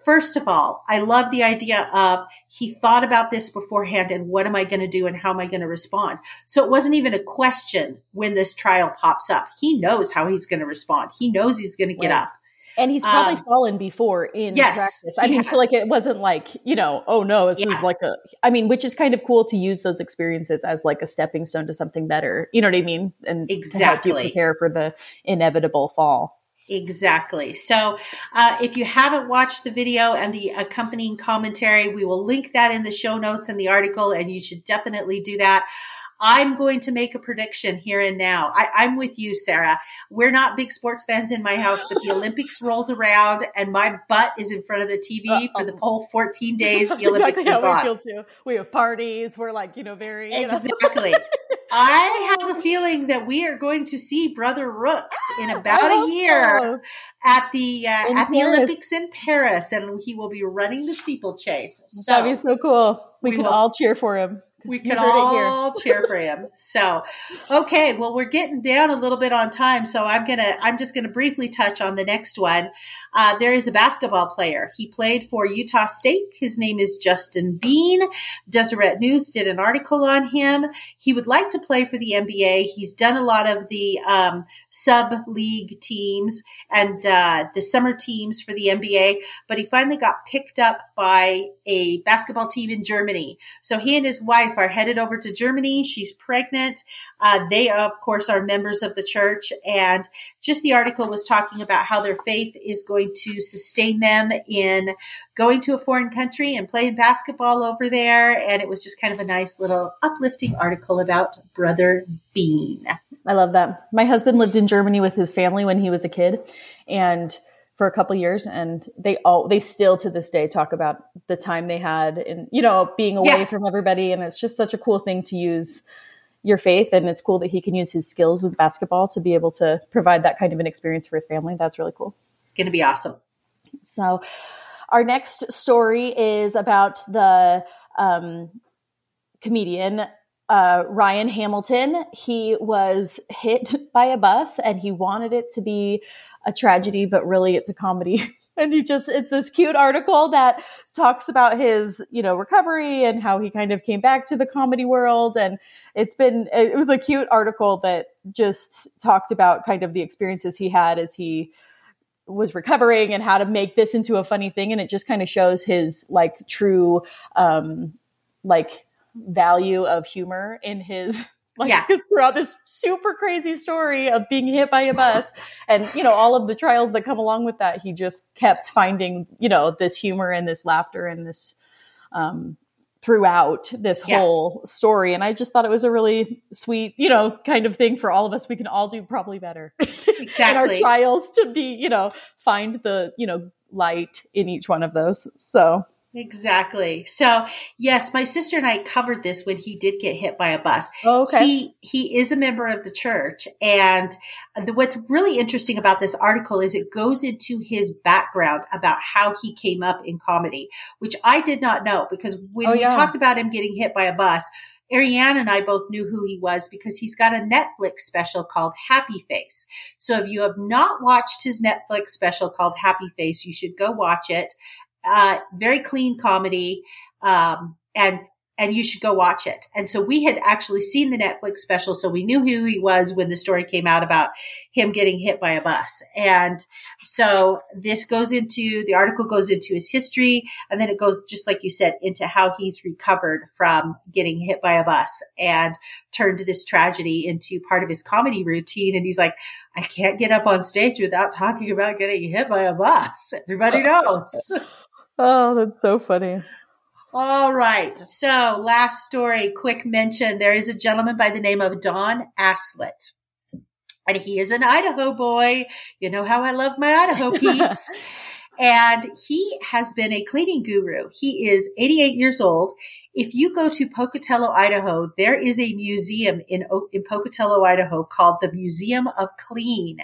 First of all, I love the idea of he thought about this beforehand and what am I going to do and how am I going to respond? So it wasn't even a question when this trial pops up. He knows how he's going to respond. He knows he's going to get Right. up. And he's probably Um, fallen before in yes, practice. I mean, has. so like it wasn't like, you know, oh no, this Yeah. is like a, I mean, which is kind of cool to use those experiences as like a stepping stone to something better. You know what I mean? And to help Exactly. you prepare for the inevitable fall. Exactly. So, uh, if you haven't watched the video and the accompanying commentary, we will link that in the show notes and the article, and you should definitely do that. I'm going to make a prediction here and now. I, I'm with you, Sara. We're not big sports fans in my house, but the Olympics rolls around and my butt is in front of the TV for the whole 14 days the Olympics exactly is how we on. feel too. We have parties. We're like, you know, very, you know. Exactly. I have a feeling that we are going to see Brother Rooks in about a year so. at the uh, at the Olympics in Paris, and he will be running the steeplechase. So That'd be so cool. We, we could will- all cheer for him. We can heard it here. all cheer for him. So, okay, well, we're getting down a little bit on time, so I'm gonna I'm just gonna briefly touch on the next one. Uh, there is a basketball player. He played for Utah State. His name is Justin Bean. Deseret News did an article on him. He would like to play for the NBA. He's done a lot of the um, sub league teams and uh, the summer teams for the NBA, but he finally got picked up by a basketball team in Germany. So he and his wife are headed over to Germany. She's pregnant. Uh, they, of course, are members of the church. And just the article was talking about how their faith is going to sustain them in going to a foreign country and playing basketball over there. And it was just kind of a nice little uplifting article about Brother Bean. I love that. My husband lived in Germany with his family when he was a kid and for a couple years and they all they still to this day talk about the time they had and you know being away Yeah. from everybody and it's just such a cool thing to use your faith and it's cool that he can use his skills with basketball to be able to provide that kind of an experience for his family. That's really cool. It's going to be awesome. So, our next story is about the um, comedian uh, Ryan Hamilton. He was hit by a bus and he wanted it to be a tragedy, but really it's a comedy. and he just, it's this cute article that talks about his, you know, recovery and how he kind of came back to the comedy world. And it's been, it was a cute article that just talked about kind of the experiences he had as he was recovering and how to make this into a funny thing and it just kind of shows his like true um like value of humor in his like Yeah. throughout this super crazy story of being hit by a bus and you know all of the trials that come along with that he just kept finding you know this humor and this laughter and this um throughout this Yeah. whole story and i just thought it was a really sweet you know kind of thing for all of us we can all do probably better in our trials to be, you know, find the, you know, light in each one of those. So Exactly. So, yes, my sister and I covered this when he did get hit by a bus. Oh, okay. He he is a member of the church, and the, what's really interesting about this article is it goes into his background about how he came up in comedy, which I did not know because when Oh, we yeah. talked about him getting hit by a bus, Ariane and I both knew who he was because he's got a Netflix special called Happy Face. So if you have not watched his Netflix special called Happy Face, you should go watch it. Uh, very clean comedy, um, and and you should go watch it. And so we had actually seen the Netflix special, so we knew who he was when the story came out about him getting hit by a bus. And so this goes into the article goes into his history, and then it goes just like you said into how he's recovered from getting hit by a bus and turned this tragedy into part of his comedy routine. And he's like, I can't get up on stage without talking about getting hit by a bus. Everybody knows. Oh, that's so funny. All right. So, last story, quick mention. There is a gentleman by the name of Don Aslett. And he is an Idaho boy. You know how I love my Idaho peeps. and he has been a cleaning guru. He is 88 years old. If you go to Pocatello, Idaho, there is a museum in, in Pocatello, Idaho called the Museum of Clean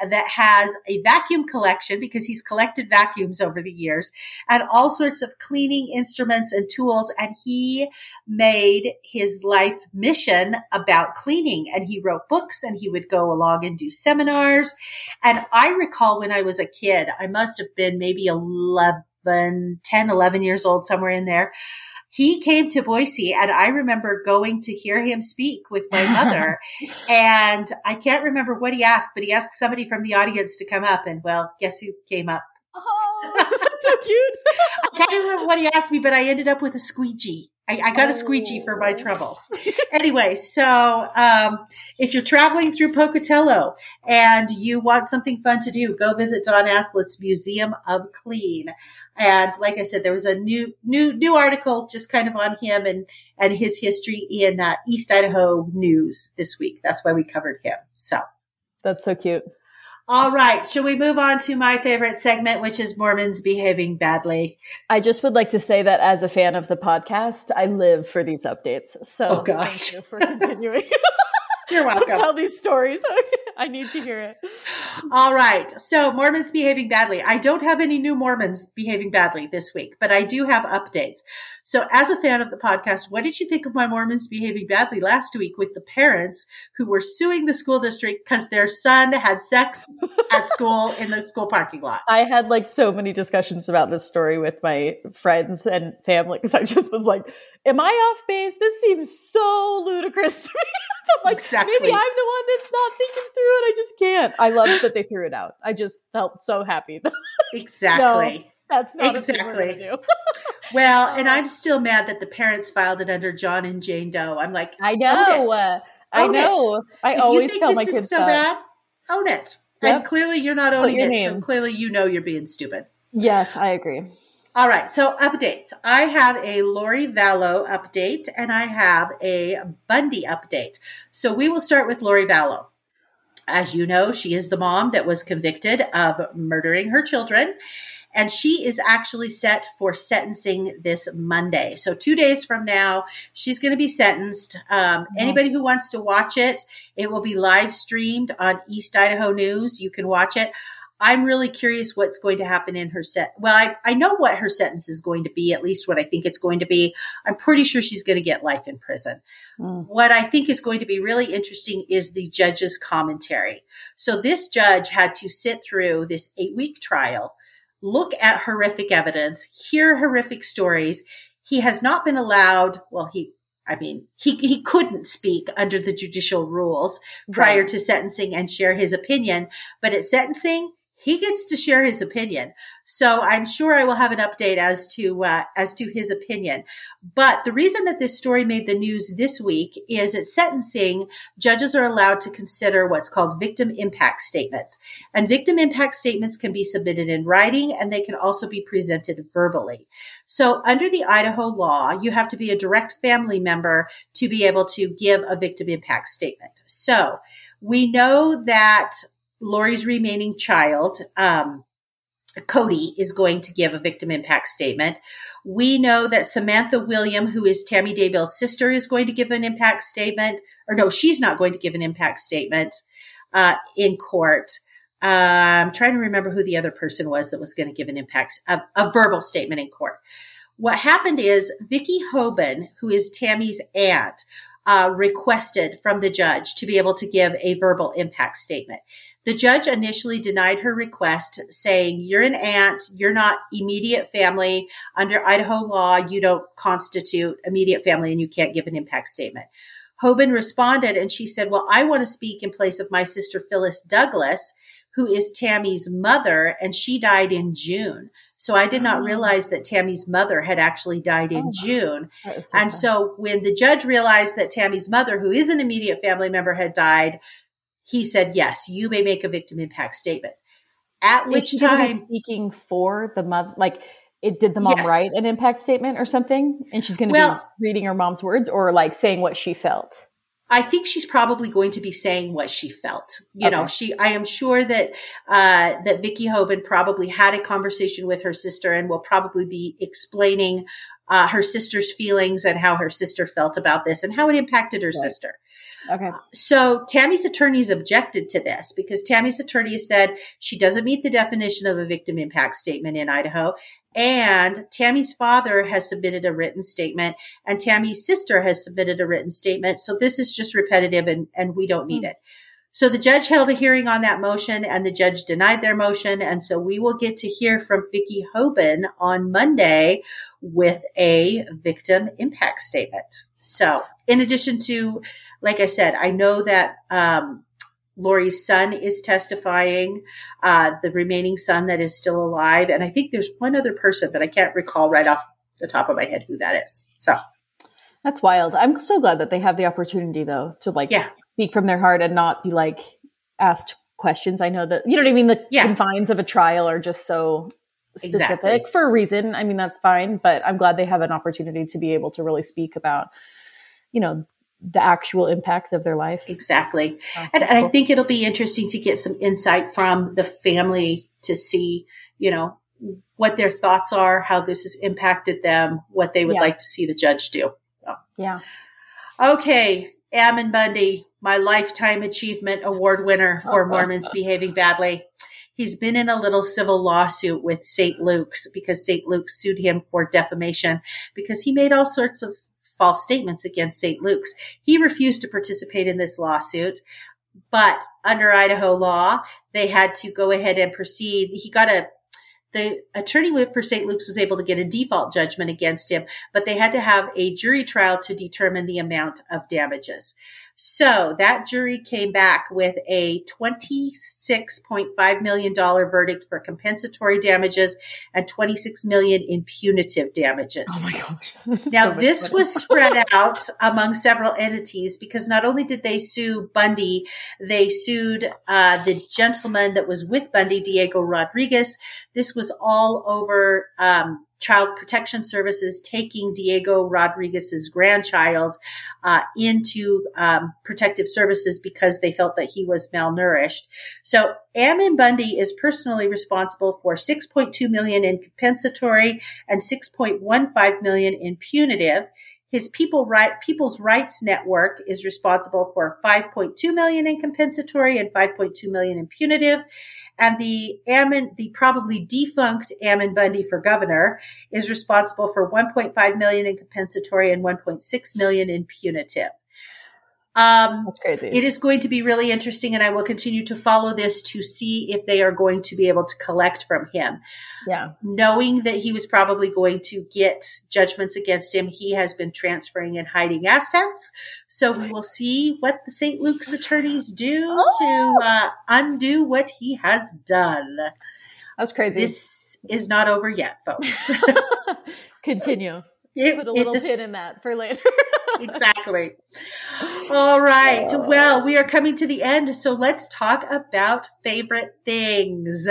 uh, that has a vacuum collection because he's collected vacuums over the years and all sorts of cleaning instruments and tools. And he made his life mission about cleaning and he wrote books and he would go along and do seminars. And I recall when I was a kid, I must have been maybe 11, 10, 11 years old, somewhere in there. He came to Boise and I remember going to hear him speak with my mother. and I can't remember what he asked, but he asked somebody from the audience to come up. And well, guess who came up? Oh, that's so cute. I can't remember what he asked me, but I ended up with a squeegee. I, I got a squeegee for my Oh. troubles. anyway, so um, if you're traveling through Pocatello and you want something fun to do, go visit Don Aslett's Museum of Clean. And like I said, there was a new new new article just kind of on him and and his history in uh, East Idaho News this week. That's why we covered him. So. That's so cute. All right. Shall we move on to my favorite segment, which is Mormons behaving badly? I just would like to say that as a fan of the podcast, I live for these updates. So Oh, gosh. thank you for continuing You're to welcome. tell these stories. I need to hear it. All right. So Mormons behaving badly. I don't have any new Mormons behaving badly this week, but I do have updates. So as a fan of the podcast, what did you think of my Mormons behaving badly last week with the parents who were suing the school district because their son had sex at school in the school parking lot? I had like so many discussions about this story with my friends and family because I just was like, "Am I off base? This seems so ludicrous to me." Like, Exactly. maybe I'm the one that's not thinking through it. I just can't. I love that they threw it out. I just felt so happy. Exactly. that's not a thing we're Exactly. do. Well, and I'm still mad that the parents filed it under John and Jane Doe. I'm like, I Own know. uh, I Own it. know. I if you always think tell this my is kids so that. bad, own it. Yep. And clearly you're not owning it. So clearly you know you're being stupid. Yes, I agree. All right, so updates. I have a Lori Vallow update and I have a Bundy update. So we will start with Lori Vallow. As you know, she is the mom that was convicted of murdering her children, and she is actually set for sentencing this Monday. So, two days from now, she's going to be sentenced. Um, Anybody who wants to watch it, it will be live streamed on East Idaho News. You can watch it. I'm really curious what's going to happen in her set. Well, I, I know what her sentence is going to be, at least what I think it's going to be. I'm pretty sure she's going to get life in prison. Mm. What I think is going to be really interesting is the judge's commentary. So this judge had to sit through this eight week trial, look at horrific evidence, hear horrific stories. He has not been allowed, well, he, I mean, he, he couldn't speak under the judicial rules prior Right. to sentencing and share his opinion. But at sentencing, he gets to share his opinion. So I'm sure I will have an update as to uh, as to his opinion. But the reason that this story made the news this week is at sentencing, judges are allowed to consider what's called victim impact statements. And victim impact statements can be submitted in writing and they can also be presented verbally. So under the Idaho law, you have to be a direct family member to be able to give a victim impact statement. So we know that Lori's remaining child, um, Cody is going to give a victim impact statement. We know that Samantha Gwilliam, who is Tammy Daybell's sister, is going to give an impact statement. Or no, she's not going to give an impact statement uh, in court. Uh, I'm trying to remember who the other person was that was going to give an impact, a, a verbal statement in court. What happened is Vicki Hoban, who is Tammy's aunt, uh, requested from the judge to be able to give a verbal impact statement. The judge initially denied her request, saying, You're an aunt, you're not immediate family. Under Idaho law, you don't constitute immediate family and you can't give an impact statement. Hoban responded and she said, Well, I want to speak in place of my sister Phyllis Douglas, who is Tammy's mother, and she died in June. So I did not oh. realize that Tammy's mother had actually died in oh, June. So and sad. so when the judge realized that Tammy's mother, who is an immediate family member, had died, he said, yes, you may make a victim impact statement. At which time speaking for the mother, like it did the mom yes. write an impact statement or something, and she's going to well, be reading her mom's words or like saying what she felt. I think she's probably going to be saying what she felt. You okay. know, she. I am sure that uh, that Vicki Hoban probably had a conversation with her sister and will probably be explaining uh, her sister's feelings and how her sister felt about this and how it impacted her right. sister. Okay. So Tammy's attorneys objected to this because Tammy's attorney said she doesn't meet the definition of a victim impact statement in Idaho. And Tammy's father has submitted a written statement and Tammy's sister has submitted a written statement. So this is just repetitive and, and we don't need mm-hmm. it. So the judge held a hearing on that motion and the judge denied their motion. And so we will get to hear from Vicki Hoban on Monday with a victim impact statement. So in addition to like I said, I know that um, Lori's son is testifying, uh, the remaining son that is still alive. And I think there's one other person, but I can't recall right off the top of my head who that is. So that's wild. I'm so glad that they have the opportunity though to like yeah. Speak from their heart and not be like asked questions. I know that, you know what I mean? The yeah. confines of a trial are just so specific exactly. for a reason. I mean, that's fine, but I'm glad they have an opportunity to be able to really speak about, you know, the actual impact of their life. Exactly. Oh, and, and I think it'll be interesting to get some insight from the family to see, you know, what their thoughts are, how this has impacted them, what they would yeah. like to see the judge do. So. Yeah. Okay. Ammon Bundy, my lifetime achievement award winner for Mormons behaving badly. He's been in a little civil lawsuit with St. Luke's because St. Luke's sued him for defamation because he made all sorts of false statements against St. Luke's. He refused to participate in this lawsuit, but under Idaho law, they had to go ahead and proceed. He got a the attorney for St. Luke's was able to get a default judgment against him, but they had to have a jury trial to determine the amount of damages. So that jury came back with a $26.5 million verdict for compensatory damages and 26 million in punitive damages. Oh my gosh. now so this was spread out among several entities because not only did they sue Bundy, they sued uh, the gentleman that was with Bundy, Diego Rodriguez. This was all over um, Child Protection Services taking Diego Rodriguez's grandchild uh, into um, protective services because they felt that he was malnourished. So Ammon Bundy is personally responsible for 6.2 million in compensatory and 6.15 million in punitive. His People right, People's Rights Network is responsible for 5.2 million in compensatory and 5.2 million in punitive. And the Ammon, the probably defunct Ammon Bundy for governor is responsible for 1.5 million in compensatory and 1.6 million in punitive. Um, That's crazy. It is going to be really interesting, and I will continue to follow this to see if they are going to be able to collect from him. Yeah. Knowing that he was probably going to get judgments against him, he has been transferring and hiding assets. So we will see what the St. Luke's attorneys do oh. to uh, undo what he has done. That's crazy. This is not over yet, folks. Continue. It, Put a little pin in that for later. exactly. All right. Well, we are coming to the end. So let's talk about favorite things.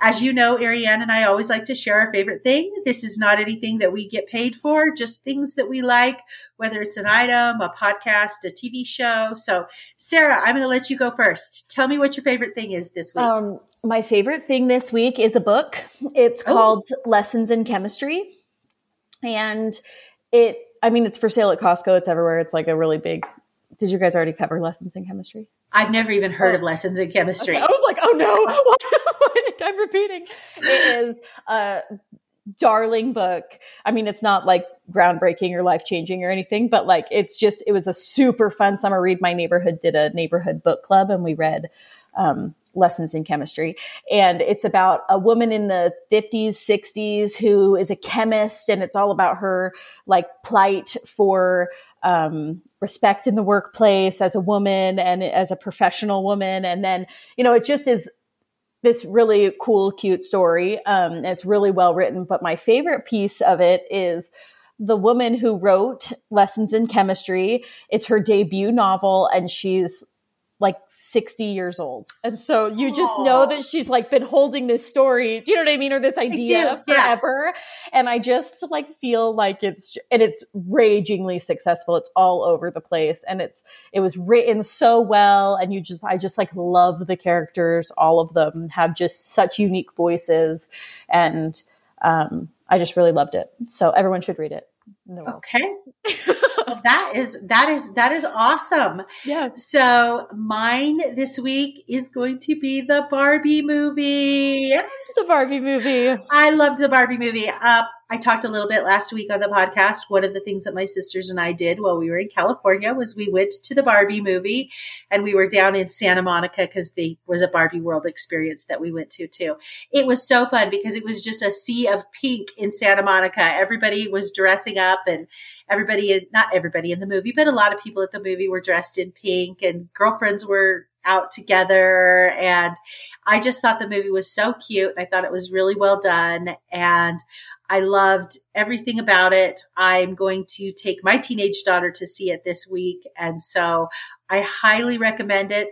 As you know, Ariane and I always like to share our favorite thing. This is not anything that we get paid for, just things that we like, whether it's an item, a podcast, a TV show. So, Sara, I'm going to let you go first. Tell me what your favorite thing is this week. Um, my favorite thing this week is a book. It's oh. called Lessons in Chemistry. And it, I mean, it's for sale at Costco. It's everywhere. It's like a really big did you guys already cover lessons in chemistry? I've never even heard oh. of lessons in chemistry. Okay. I was like, oh no, I'm repeating. It is a darling book. I mean, it's not like groundbreaking or life changing or anything, but like it's just, it was a super fun summer read. My neighborhood did a neighborhood book club and we read um, lessons in chemistry. And it's about a woman in the 50s, 60s who is a chemist, and it's all about her like plight for um, respect in the workplace as a woman and as a professional woman. And then, you know, it just is this really cool, cute story. Um, it's really well written. But my favorite piece of it is the woman who wrote Lessons in Chemistry. It's her debut novel, and she's like 60 years old. And so you just Aww. know that she's like been holding this story, do you know what I mean? Or this idea forever. Yeah. And I just like feel like it's, and it's ragingly successful. It's all over the place. And it's, it was written so well. And you just, I just like love the characters. All of them have just such unique voices. And, um, I just really loved it. So everyone should read it. Okay. well, that is that is that is awesome. Yeah. So mine this week is going to be the Barbie movie. I loved the Barbie movie. I loved the Barbie movie. Uh, I talked a little bit last week on the podcast. One of the things that my sisters and I did while we were in California was we went to the Barbie movie and we were down in Santa Monica because there was a Barbie World experience that we went to too. It was so fun because it was just a sea of pink in Santa Monica. Everybody was dressing up and everybody, not everybody in the movie, but a lot of people at the movie were dressed in pink and girlfriends were out together. And I just thought the movie was so cute. I thought it was really well done. And I loved everything about it. I'm going to take my teenage daughter to see it this week. And so I highly recommend it.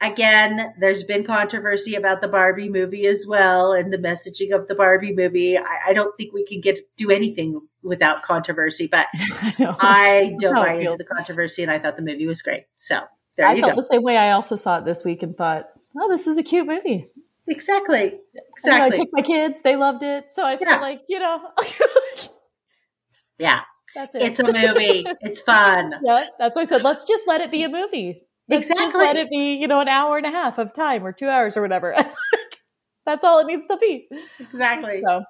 Again, there's been controversy about the Barbie movie as well and the messaging of the Barbie movie. I, I don't think we can get do anything without controversy, but I, I don't buy into the controversy and I thought the movie was great. So there I you felt go. the same way. I also saw it this week and thought, oh, this is a cute movie. Exactly. Exactly. I took my kids; they loved it. So I feel yeah. like you know. yeah, that's it. It's a movie. it's fun. Yeah, that's why I said let's just let it be a movie. Let's exactly. Just let it be, you know, an hour and a half of time or two hours or whatever. that's all it needs to be. Exactly. So.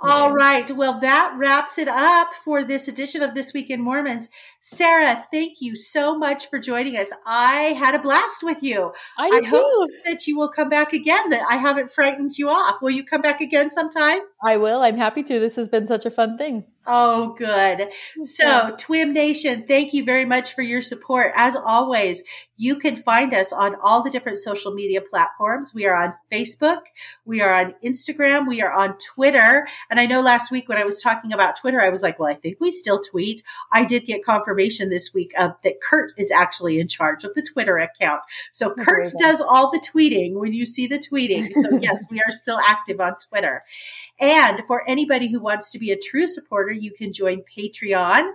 All right. Well, that wraps it up for this edition of This Week in Mormons. Sara, thank you so much for joining us. I had a blast with you. I, I hope that you will come back again, that I haven't frightened you off. Will you come back again sometime? I will. I'm happy to. This has been such a fun thing. Oh, good. So. TWIM Nation, thank you very much for your support. As always, you can find us on all the different social media platforms. We are on Facebook, we are on Instagram, we are on Twitter. And I know last week when I was talking about Twitter, I was like, well, I think we still tweet. I did get confirmation this week of that Kurt is actually in charge of the Twitter account. So, Kurt does all the tweeting when you see the tweeting. So, yes, we are still active on Twitter. And for anybody who wants to be a true supporter, you can join Patreon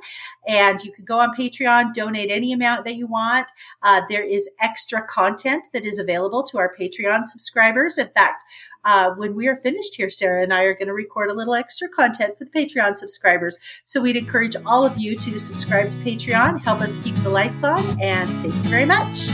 and you can go on Patreon, donate any amount that you want. Uh, there is extra content that is available to our Patreon subscribers. In fact, uh, when we are finished here, Sara and I are going to record a little extra content for the Patreon subscribers. So we'd encourage all of you to subscribe to Patreon, help us keep the lights on, and thank you very much.